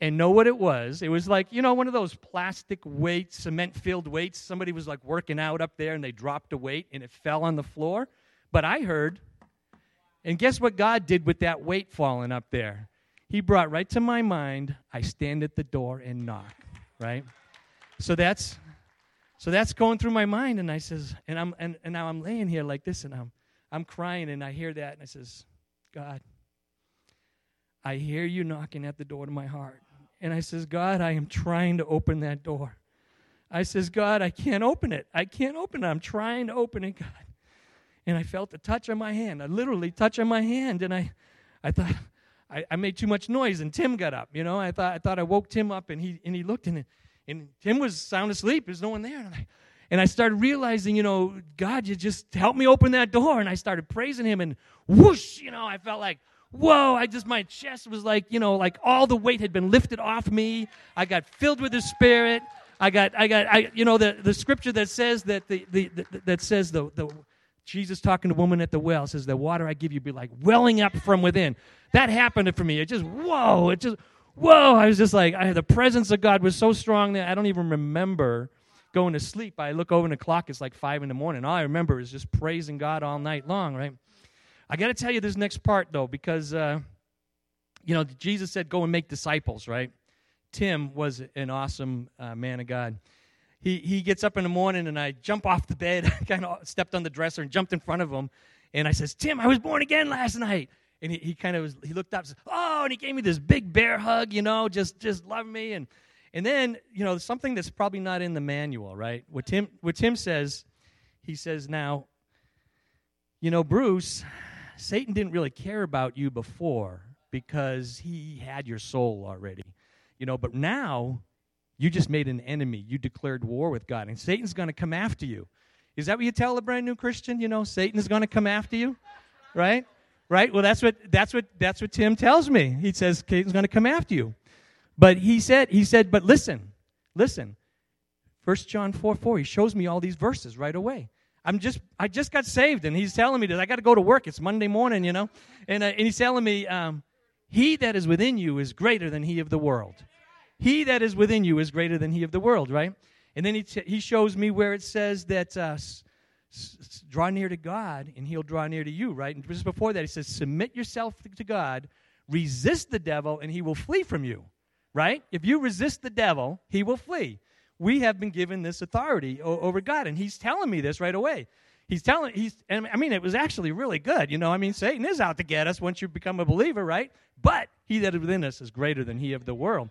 and know what it was. It was like, you know, one of those plastic weights, cement filled weights. Somebody was like working out up there and they dropped a weight and it fell on the floor. But I heard, and guess what God did with that weight falling up there? He brought right to my mind, I stand at the door and knock, right? So that's so that's going through my mind and I says and I'm and, and now I'm laying here like this and I'm I'm crying and I hear that and I says, God, I hear you knocking at the door to my heart. And I says, God, I am trying to open that door. I says, God, I can't open it. I can't open it. I'm trying to open it, God. And I felt a touch on my hand, I literally touch on my hand. And I, I thought, I, I made too much noise. And Tim got up. You know, I thought I thought I woke Tim up, and he and he looked, and and Tim was sound asleep. There's no one there. And I, and I started realizing, you know, God, you just help me open that door. And I started praising Him, and whoosh, you know, I felt like whoa, I just, my chest was like, you know, like all the weight had been lifted off me. I got filled with the Spirit. I got, I got, I, you know, the, the scripture that says that the, the, the that says the, the, Jesus talking to woman at the well says, the water I give you be like welling up from within. That happened for me. It just, whoa, it just, whoa. I was just like, I, the presence of God was so strong that I don't even remember going to sleep. I look over in the clock, it's like five in the morning. All I remember is just praising God all night long, right? I got to tell you this next part, though, because, uh, you know, Jesus said, go and make disciples, right? Tim was an awesome uh, man of God. He, he gets up in the morning, and I jump off the bed, I kind of stepped on the dresser and jumped in front of him. And I says, Tim, I was born again last night. And he, he kind of was, he looked up said, oh, and he gave me this big bear hug, you know, just, just love me. And, and then, you know, something that's probably not in the manual, right? What Tim, what Tim says, he says, now, you know, Bruce, Satan didn't really care about you before because he had your soul already. You know, but now you just made an enemy. You declared war with God, and Satan's going to come after you. Is that what you tell a brand new Christian? You know, Satan is going to come after you, right? Right? Well, that's what that's what that's what Tim tells me. He says Satan's going to come after you. But he said he said, but listen, listen. First John 4 4, he shows me all these verses right away. I'm just, I just got saved, and he's telling me that I got to go to work. It's Monday morning, you know, and, uh, and he's telling me, um, "He that is within you is greater than he of the world. He that is within you is greater than he of the world." Right? And then he t- he shows me where it says that uh, S- s- draw near to God, and He'll draw near to you, right? And just before that, He says, Submit yourself to God, resist the devil, and He will flee from you, right? If you resist the devil, He will flee. We have been given this authority o- over God, and He's telling me this right away. He's telling, he's, and I mean, it was actually really good. You know, I mean, Satan is out to get us once you become a believer, right? But he that is within us is greater than he of the world,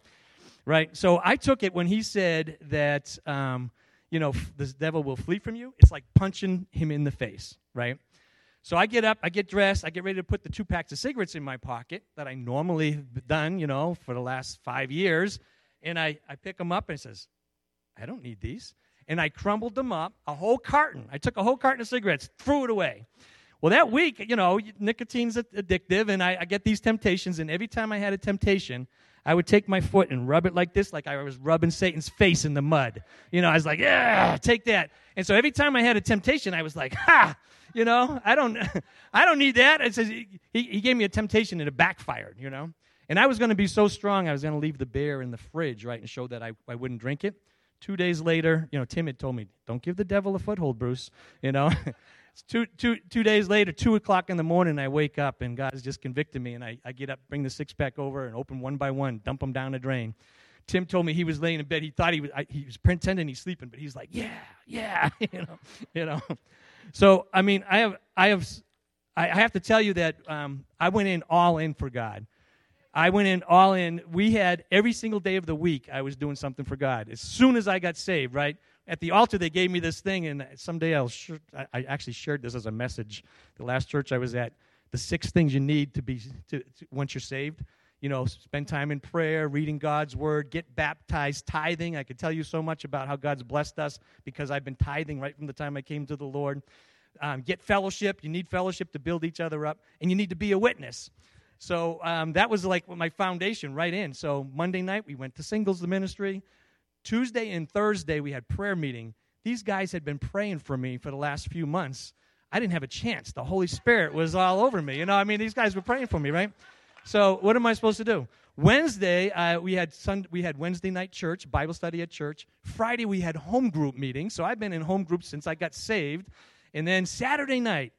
right? So I took it when he said that, um, you know, f- this devil will flee from you. It's like punching him in the face, right? So I get up, I get dressed, I get ready to put the two packs of cigarettes in my pocket that I normally have done, you know, for the last five years. And I, I pick them up and it says, I don't need these. And I crumbled them up, a whole carton. I took a whole carton of cigarettes, threw it away. Well, that week, you know, nicotine's addictive, and I, I get these temptations. And every time I had a temptation, I would take my foot and rub it like this, like I was rubbing Satan's face in the mud. You know, I was like, yeah, take that. And so every time I had a temptation, I was like, ha, you know, I don't, I don't need that. It says he, he gave me a temptation and it backfired, you know. And I was going to be so strong, I was going to leave the beer in the fridge, right, and show that I, I wouldn't drink it. Two days later, you know, Tim had told me, don't give the devil a foothold, Bruce. You know, it's two, two, two days later, 2 o'clock in the morning, I wake up and God has just convicted me. And I, I get up, bring the six pack over, and open one by one, dump them down the drain. Tim told me he was laying in bed. He thought he was, I, he was pretending he's sleeping, but he's like, yeah, yeah, you know, you know. So, I mean, I have, I have, I have to tell you that um, I went in all in for God. I went in all in. We had every single day of the week, I was doing something for God. As soon as I got saved, right? At the altar, they gave me this thing, and someday I'll share, I actually shared this as a message. The last church I was at, the six things you need to be to, to, once you're saved. You know, spend time in prayer, reading God's word, get baptized, tithing. I could tell you so much about how God's blessed us because I've been tithing right from the time I came to the Lord. Um, get fellowship. You need fellowship to build each other up, and you need to be a witness. So um, that was like my foundation right in. So Monday night we went to singles the ministry. Tuesday and Thursday we had prayer meeting. These guys had been praying for me for the last few months. I didn't have a chance. The Holy Spirit was all over me. You know, I mean, these guys were praying for me, right? So what am I supposed to do? Wednesday uh, we had we had Wednesday night church, Bible study at church. Friday we had home group meetings. So I've been in home groups since I got saved. And then Saturday night,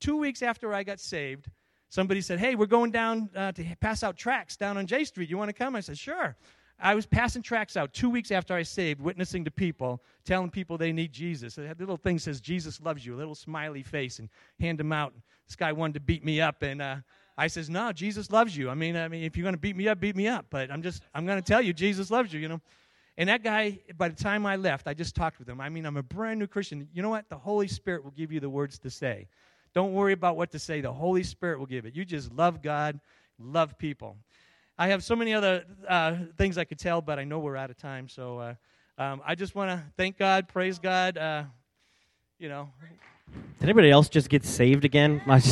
two weeks after I got saved, somebody said, Hey, we're going down uh, to pass out tracts down on J Street. You want to come? I said, Sure. I was passing tracts out two weeks after I saved, witnessing to people, telling people they need Jesus. Had little thing says, Jesus loves you, a little smiley face, and hand them out. This guy wanted to beat me up, and uh, I says, No, Jesus loves you. I mean, I mean, if you're going to beat me up, beat me up. But I'm just, I'm going to tell you, Jesus loves you, you know. And that guy, by the time I left, I just talked with him. I mean, I'm a brand new Christian. You know what? The Holy Spirit will give you the words to say. Don't worry about what to say. The Holy Spirit will give it. You just love God, love people. I have so many other uh, things I could tell, but I know we're out of time. So uh, um, I just want to thank God, praise God. Uh, you know. Did anybody else just get saved again?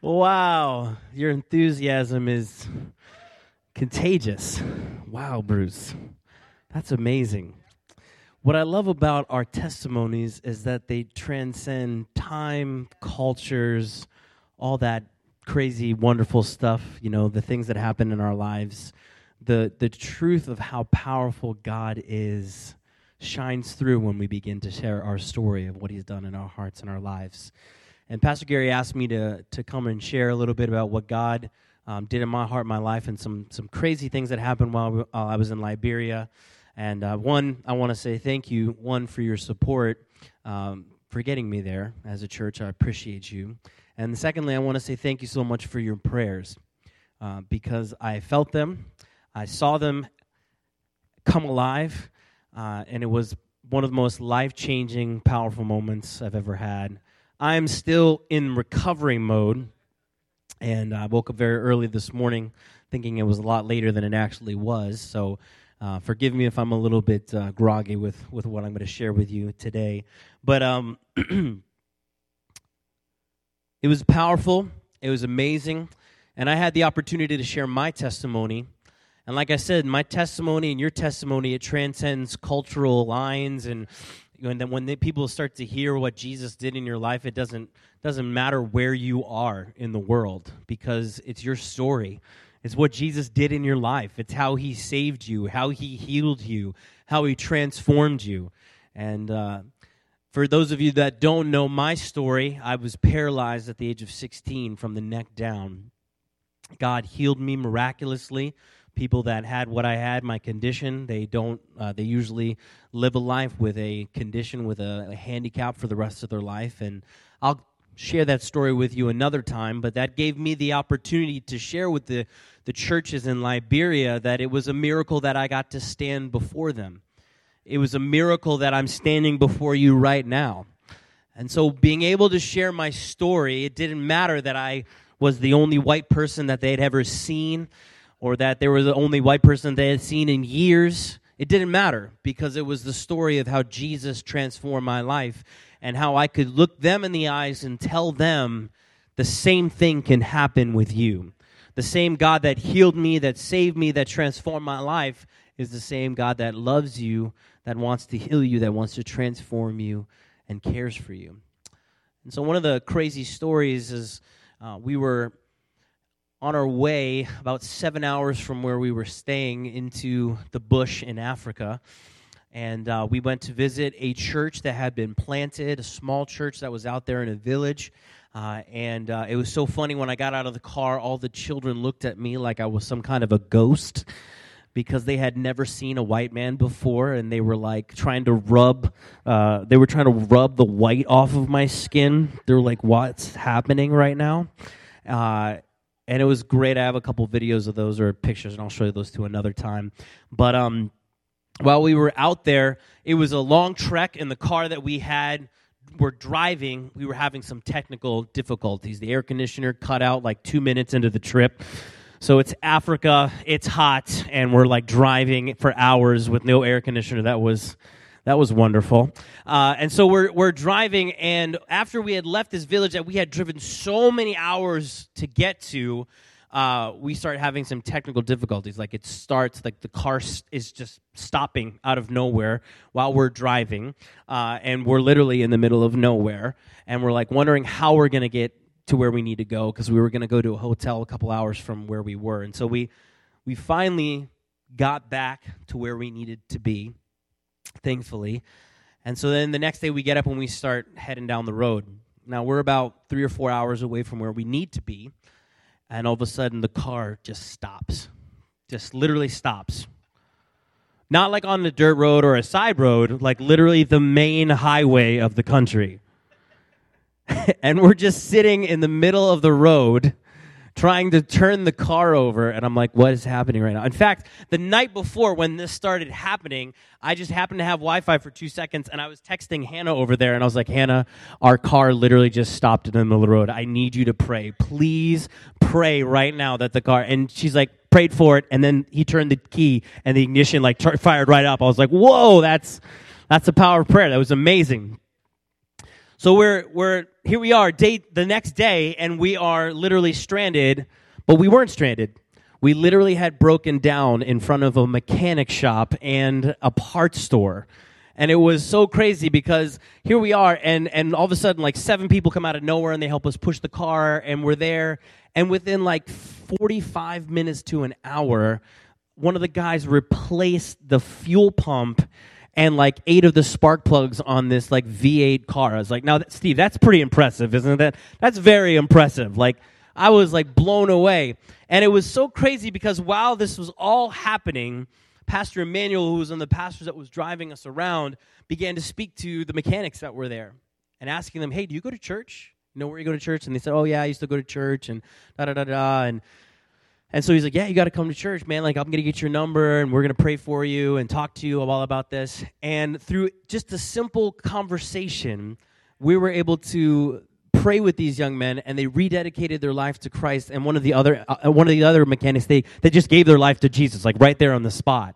wow, your enthusiasm is contagious. Wow, Bruce. That's amazing. What I love about our testimonies is that they transcend time, cultures, all that crazy, wonderful stuff, you know, the things that happen in our lives. The, the truth of how powerful God is shines through when we begin to share our story of what He's done in our hearts and our lives. And Pastor Gary asked me to, to come and share a little bit about what God um, did in my heart, my life, and some, some crazy things that happened while, while I was in Liberia. And uh, one, I want to say thank you, one, for your support, um, for getting me there as a church. I appreciate you. And secondly, I want to say thank you so much for your prayers uh, because I felt them, I saw them come alive, uh, and it was one of the most life changing, powerful moments I've ever had. I am still in recovery mode, and I woke up very early this morning thinking it was a lot later than it actually was. So, uh, forgive me if I'm a little bit uh, groggy with, with what I'm going to share with you today. But um, it was powerful, it was amazing, and I had the opportunity to share my testimony. And like I said, my testimony and your testimony, it transcends cultural lines and and then when people start to hear what Jesus did in your life, it doesn't doesn't matter where you are in the world because it's your story. It's what Jesus did in your life. It's how He saved you, how He healed you, how He transformed you, and uh, For those of you that don't know my story, I was paralyzed at the age of 16 from the neck down. God healed me miraculously. People that had what I had, my condition, they don't. Uh, they usually live a life with a condition, with a, a handicap for the rest of their life. And I'll share that story with you another time. But that gave me the opportunity to share with the the churches in Liberia that it was a miracle that I got to stand before them. It was a miracle that I'm standing before you right now. And so, being able to share my story, it didn't matter that I was the only white person that they'd ever seen or that there was the only white person they had seen in years. It didn't matter because it was the story of how Jesus transformed my life and how I could look them in the eyes and tell them the same thing can happen with you. The same God that healed me, that saved me, that transformed my life is the same God that loves you, that wants to heal you, that wants to transform you, and cares for you. And so, one of the crazy stories is uh, we were on our way about seven hours from where we were staying into the bush in Africa. And uh, we went to visit a church that had been planted, a small church that was out there in a village. Uh, and uh, it was so funny when I got out of the car, all the children looked at me like I was some kind of a ghost because they had never seen a white man before and they were like trying to rub uh, they were trying to rub the white off of my skin. They were like what's happening right now? Uh, and it was great. I have a couple videos of those or pictures and i'll show you those to another time. But um, while we were out there it was a long trek in the car that we had were driving, we were having some technical difficulties. The air conditioner cut out like two minutes into the trip. So it's Africa, it's hot, and we're like driving for hours with no air conditioner. That was that was wonderful. Uh, and so we're we're driving, and after we had left this village that we had driven so many hours to get to, uh, we start having some technical difficulties. Like it starts, like the car is just stopping out of nowhere while we're driving, uh, and we're literally in the middle of nowhere, and we're like wondering how we're going to get to where we need to go because we were going to go to a hotel a couple hours from where we were, and so we we finally got back to where we needed to be, thankfully. And so then the next day we get up and we start heading down the road. Now we're about three or four hours away from where we need to be and all of a sudden the car just stops. Just literally stops. Not like on the dirt road or a side road, like literally the main highway of the country. and we're just sitting in the middle of the road trying to turn the car over and i'm like what is happening right now? In fact the night before when this started happening i just happened to have wi-fi for two seconds and i was texting hannah over there and i was like hannah our car literally just stopped in the middle of the road. I need you to pray. Please pray right now that the car and she's like prayed for it and then he turned the key and the ignition like t- fired right up. I was like whoa that's that's the power of prayer. That was amazing so we're we're here we are day the next day and we are literally stranded, but we weren't stranded. We literally had broken down in front of a mechanic shop and a parts store. And it was so crazy because here we are and and all of a sudden like seven people come out of nowhere and they help us push the car and we're there and within like 45 minutes to an hour one of the guys replaced the fuel pump and like eight of the spark plugs on this like V8 car. I was like, now, Steve, that's pretty impressive, isn't that? That's very impressive. Like, I was like blown away. And it was so crazy because while this was all happening, Pastor Emmanuel, who was one of the pastors that was driving us around, began to speak to the mechanics that were there and asking them, hey, do you go to church? Know where you go to church? And they said, oh, yeah, I used to go to church and da da da da. And and so he's like, Yeah, you got to come to church, man. Like, I'm going to get your number and we're going to pray for you and talk to you all about this. And through just a simple conversation, we were able to pray with these young men and they rededicated their life to Christ. And one of the other, uh, one of the other mechanics, they, they just gave their life to Jesus, like right there on the spot.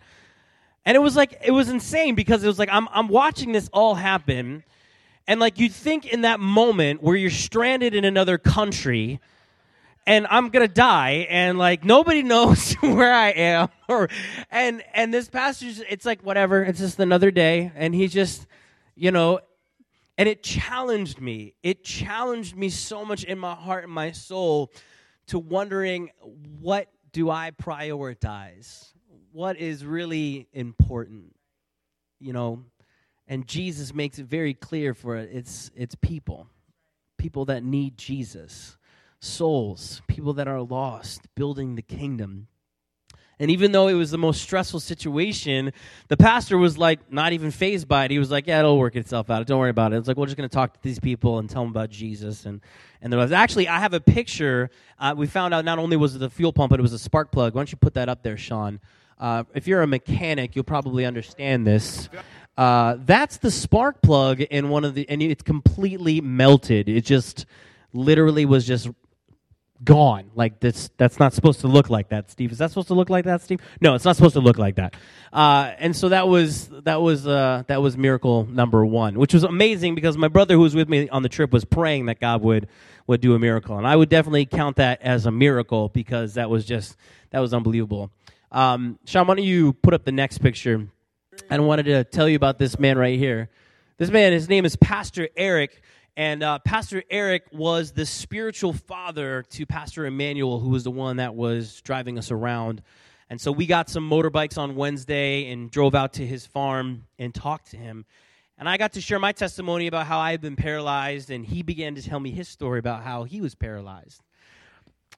And it was like, it was insane because it was like, I'm, I'm watching this all happen. And like, you'd think in that moment where you're stranded in another country, and I'm gonna die, and like nobody knows where I am, or and and this pastor, it's like whatever, it's just another day, and he just, you know, and it challenged me. It challenged me so much in my heart and my soul to wondering what do I prioritize? What is really important? You know, And Jesus makes it very clear for it. It's it's people. People that need Jesus. Souls, people that are lost, building the kingdom. And even though it was the most stressful situation, the pastor was like not even fazed by it. He was like, "Yeah, it'll work itself out. Don't worry about it." It's like we're just going to talk to these people and tell them about Jesus. And and there was actually I have a picture. Uh, we found out not only was it the fuel pump, but it was a spark plug. Why don't you put that up there, Sean? Uh, if you're a mechanic, you'll probably understand this. Uh, that's the spark plug in one of the, and it's completely melted. It just literally was just gone. Like this, that's not supposed to look like that, Steve. Is that supposed to look like that, Steve? No, it's not supposed to look like that. Uh, and so that was that was uh, that was miracle number one, which was amazing because my brother who was with me on the trip was praying that God would would do a miracle, and I would definitely count that as a miracle because that was just that was unbelievable. Um, Sean, why don't you put up the next picture? I wanted to tell you about this man right here. This man, his name is Pastor Eric. And uh, Pastor Eric was the spiritual father to Pastor Emmanuel, who was the one that was driving us around. And so we got some motorbikes on Wednesday and drove out to his farm and talked to him. And I got to share my testimony about how I had been paralyzed, and he began to tell me his story about how he was paralyzed.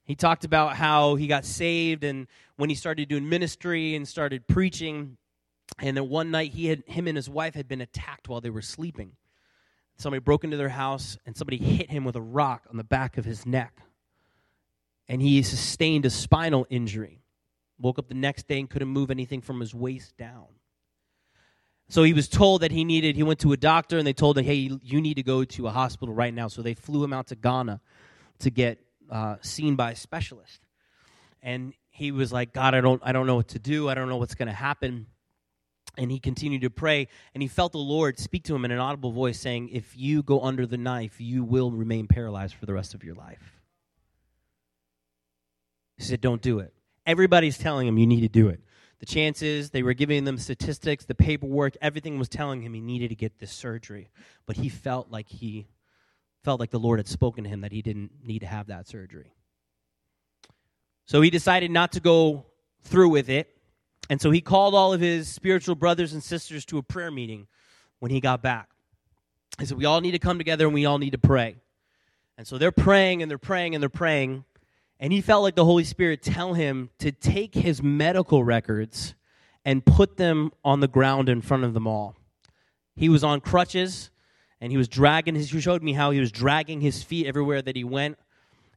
He talked about how he got saved and when he started doing ministry and started preaching. And then one night, he had, him and his wife had been attacked while they were sleeping somebody broke into their house and somebody hit him with a rock on the back of his neck. And he sustained a spinal injury. Woke up the next day and couldn't move anything from his waist down. So he was told that he needed, he went to a doctor and they told him, hey, you need to go to a hospital right now. So they flew him out to Ghana to get uh, seen by a specialist. And he was like, God, I don't, I don't know what to do. I don't know what's going to happen and he continued to pray and he felt the lord speak to him in an audible voice saying if you go under the knife you will remain paralyzed for the rest of your life. He said don't do it. Everybody's telling him you need to do it. The chances they were giving them statistics the paperwork everything was telling him he needed to get this surgery. But he felt like he felt like the lord had spoken to him that he didn't need to have that surgery. So he decided not to go through with it and so he called all of his spiritual brothers and sisters to a prayer meeting when he got back. He said, We all need to come together and we all need to pray. And so they're praying and they're praying and they're praying. And he felt like the Holy Spirit tell him to take his medical records and put them on the ground in front of them all. He was on crutches and he was dragging his, he showed me how he was dragging his feet everywhere that he went.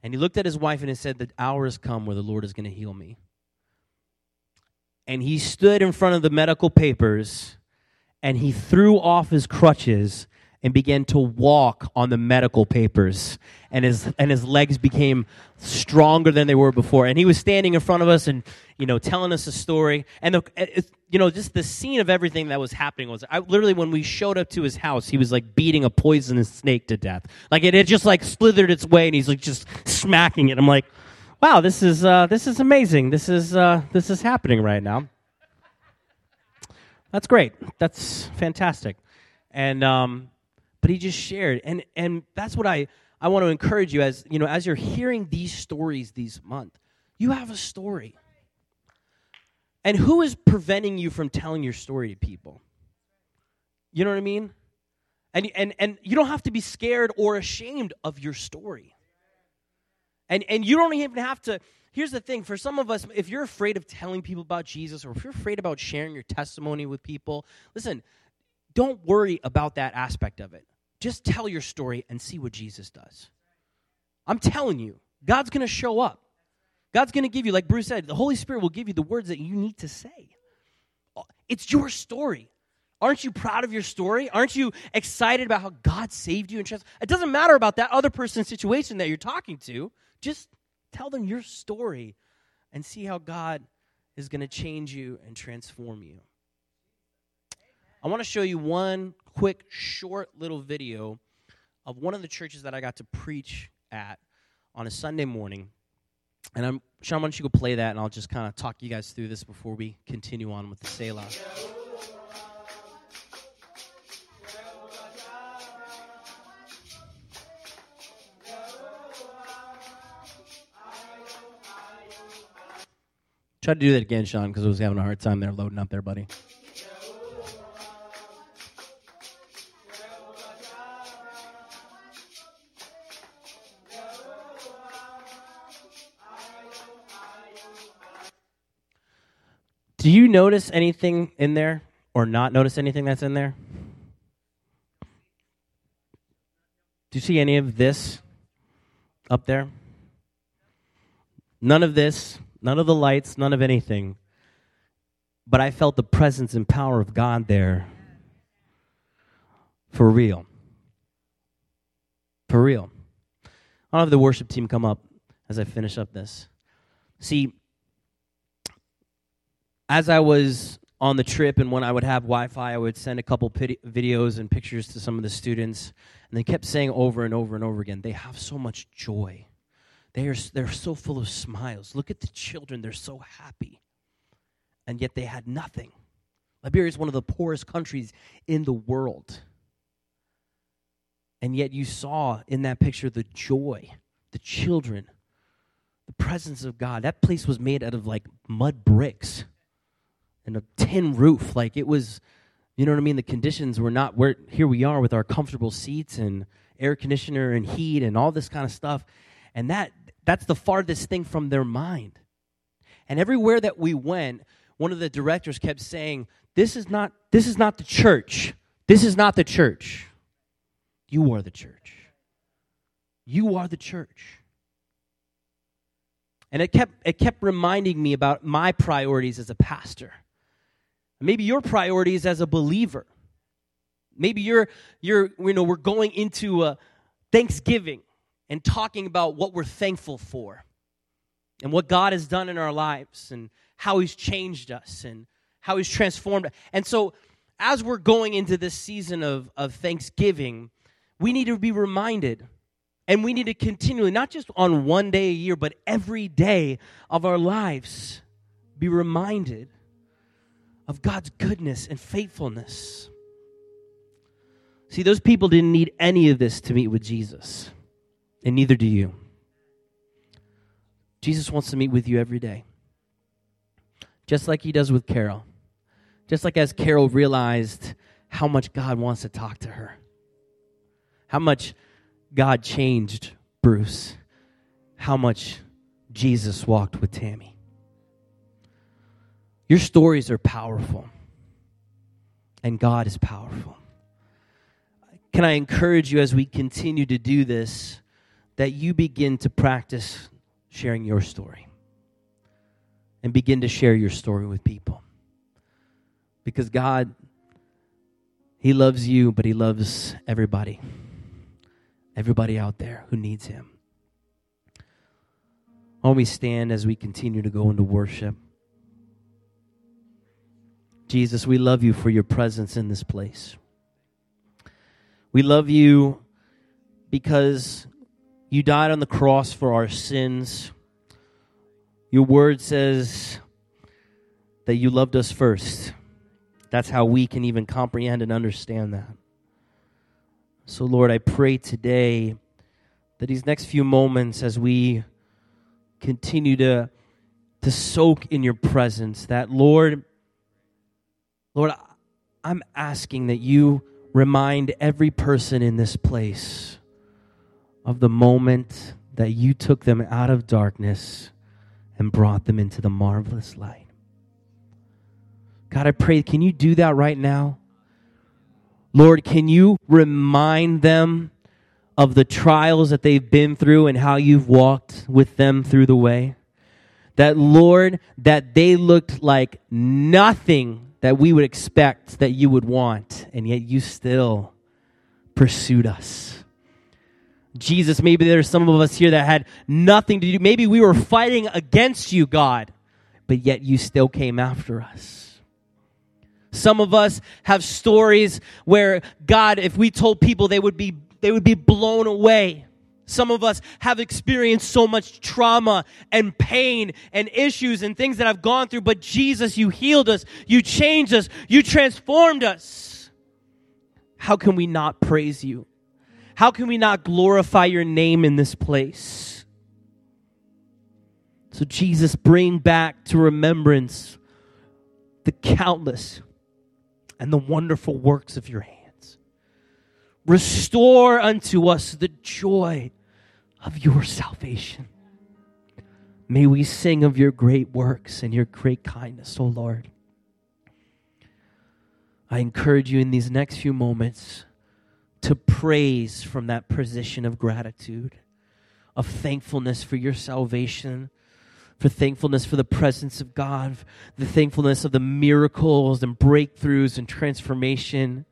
And he looked at his wife and he said, The hour has come where the Lord is going to heal me and he stood in front of the medical papers and he threw off his crutches and began to walk on the medical papers and his and his legs became stronger than they were before. And he was standing in front of us and you know telling us a story. And the, you know just the scene of everything that was happening was I, literally when we showed up to his house he was like beating a poisonous snake to death. Like it had just like slithered its way and he's like just smacking it. I'm like wow, this is uh, this is amazing. This is uh, this is happening right now. That's great. That's fantastic. And um, but he just shared, and and that's what I I want to encourage you as you know as you're hearing these stories these month, you have a story. And who is preventing you from telling your story to people? You know what I mean? And, and, and you don't have to be scared or ashamed of your story. And, and you don't even have to. Here's the thing for some of us, if you're afraid of telling people about Jesus or if you're afraid about sharing your testimony with people, listen, don't worry about that aspect of it. Just tell your story and see what Jesus does. I'm telling you, God's to show up. God's to give you, like Bruce said, the Holy Spirit will give you the words that you need to say. It's your story. Aren't you proud of your story? Aren't you excited about how God saved you and trust? It doesn't matter about that other person's situation that you're talking to. Just tell them your story and see how God is going to change you and transform you. I want to show you one quick, short little video of one of the churches that I got to preach at on a Sunday morning. And I'm Sean, why don't you go play that, and I'll just kind of talk you guys through this before we continue on with the Selah. Try to do that again, Sean, because I was having a hard time there loading up there, buddy. Do you notice anything in there or not notice anything that's in there? Do you see any of this up there? None of this none of the lights, none of anything. But I felt the presence and power of God there. For real. For real. I'll have the worship team come up as I finish up this. See, as I was on the trip and when I would have Wi Fi, I would send a couple videos and pictures to some of the students. And they kept saying over and over and over again, they have so much joy. They are, they're so full of smiles. Look at the children, they're so happy. And yet they had nothing. Liberia is one of the poorest countries in the world. And yet you saw in that picture the joy, the children, the presence of God. That place was made out of like mud bricks and a tin roof. Like it was, you know what I mean? The conditions were not where here we are with our comfortable seats and air conditioner and heat and all this kind of stuff. And that that's the farthest thing from their mind. And everywhere that we went, one of the directors kept saying, This is not this is not the church. This is not the church. You are the church. You are the church. And it kept it kept reminding me about my priorities as a pastor. Maybe your priorities as a believer. Maybe you're you're you know we're going into Thanksgiving and talking about what we're thankful for and what God has done in our lives and how he's changed us and how he's transformed. And so as we're going into this season of, of Thanksgiving, we need to be reminded and we need to continually, not just on one day a year, but every day of our lives, be reminded of God's goodness and faithfulness. See, those people didn't need any of this to meet with Jesus, and neither do you. Jesus wants to meet with you every day, just like he does with Carol. Just like as Carol realized how much God wants to talk to her, how much God changed Bruce, how much Jesus walked with Tammy. Your stories are powerful, and God is powerful. Can I encourage you as we continue to do this that you begin to practice sharing your story and begin to share your story with people? Because God, He loves you, but He loves everybody, everybody out there who needs Him. While we stand as we continue to go into worship. Jesus, we love you for your presence in this place. We love you because you died on the cross for our sins. Your word says that you loved us first. That's how we can even comprehend and understand that. So, Lord, I pray today that these next few moments as we continue to, to soak in your presence, that, Lord, Lord, I'm asking that you remind every person in this place of the moment that you took them out of darkness and brought them into the marvelous light. God, I pray, can you do that right now? Lord, can you remind them of the trials that they've been through and how you've walked with them through the way? That, Lord, that they looked like nothing that we would expect that you would want, and yet you still pursued us. Jesus, maybe there's some of us here that had nothing to do. Maybe we were fighting against you, God, but yet you still came after us. Some of us have stories where God, if we told people they would be, they would be blown away. Some of us have experienced so much trauma and pain and issues and things that I've gone through, but Jesus, you healed us, you changed us, you transformed us. How can we not praise you? How can we not glorify your name in this place? So, Jesus, bring back to remembrance the countless and the wonderful works of your hands. Restore unto us the joy of your salvation. May we sing of your great works and your great kindness, O Lord. I encourage you in these next few moments to praise from that position of gratitude, of thankfulness for your salvation, for thankfulness for the presence of God, the thankfulness of the miracles and breakthroughs and transformation.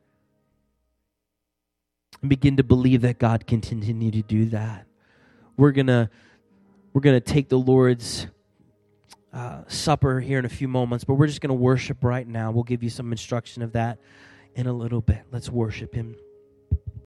And begin to believe that God can continue to do that. We're to we're to take the Lord's uh, supper here in a few moments, but we're just to worship right now. We'll give you some instruction of that in a little bit. Let's worship Him.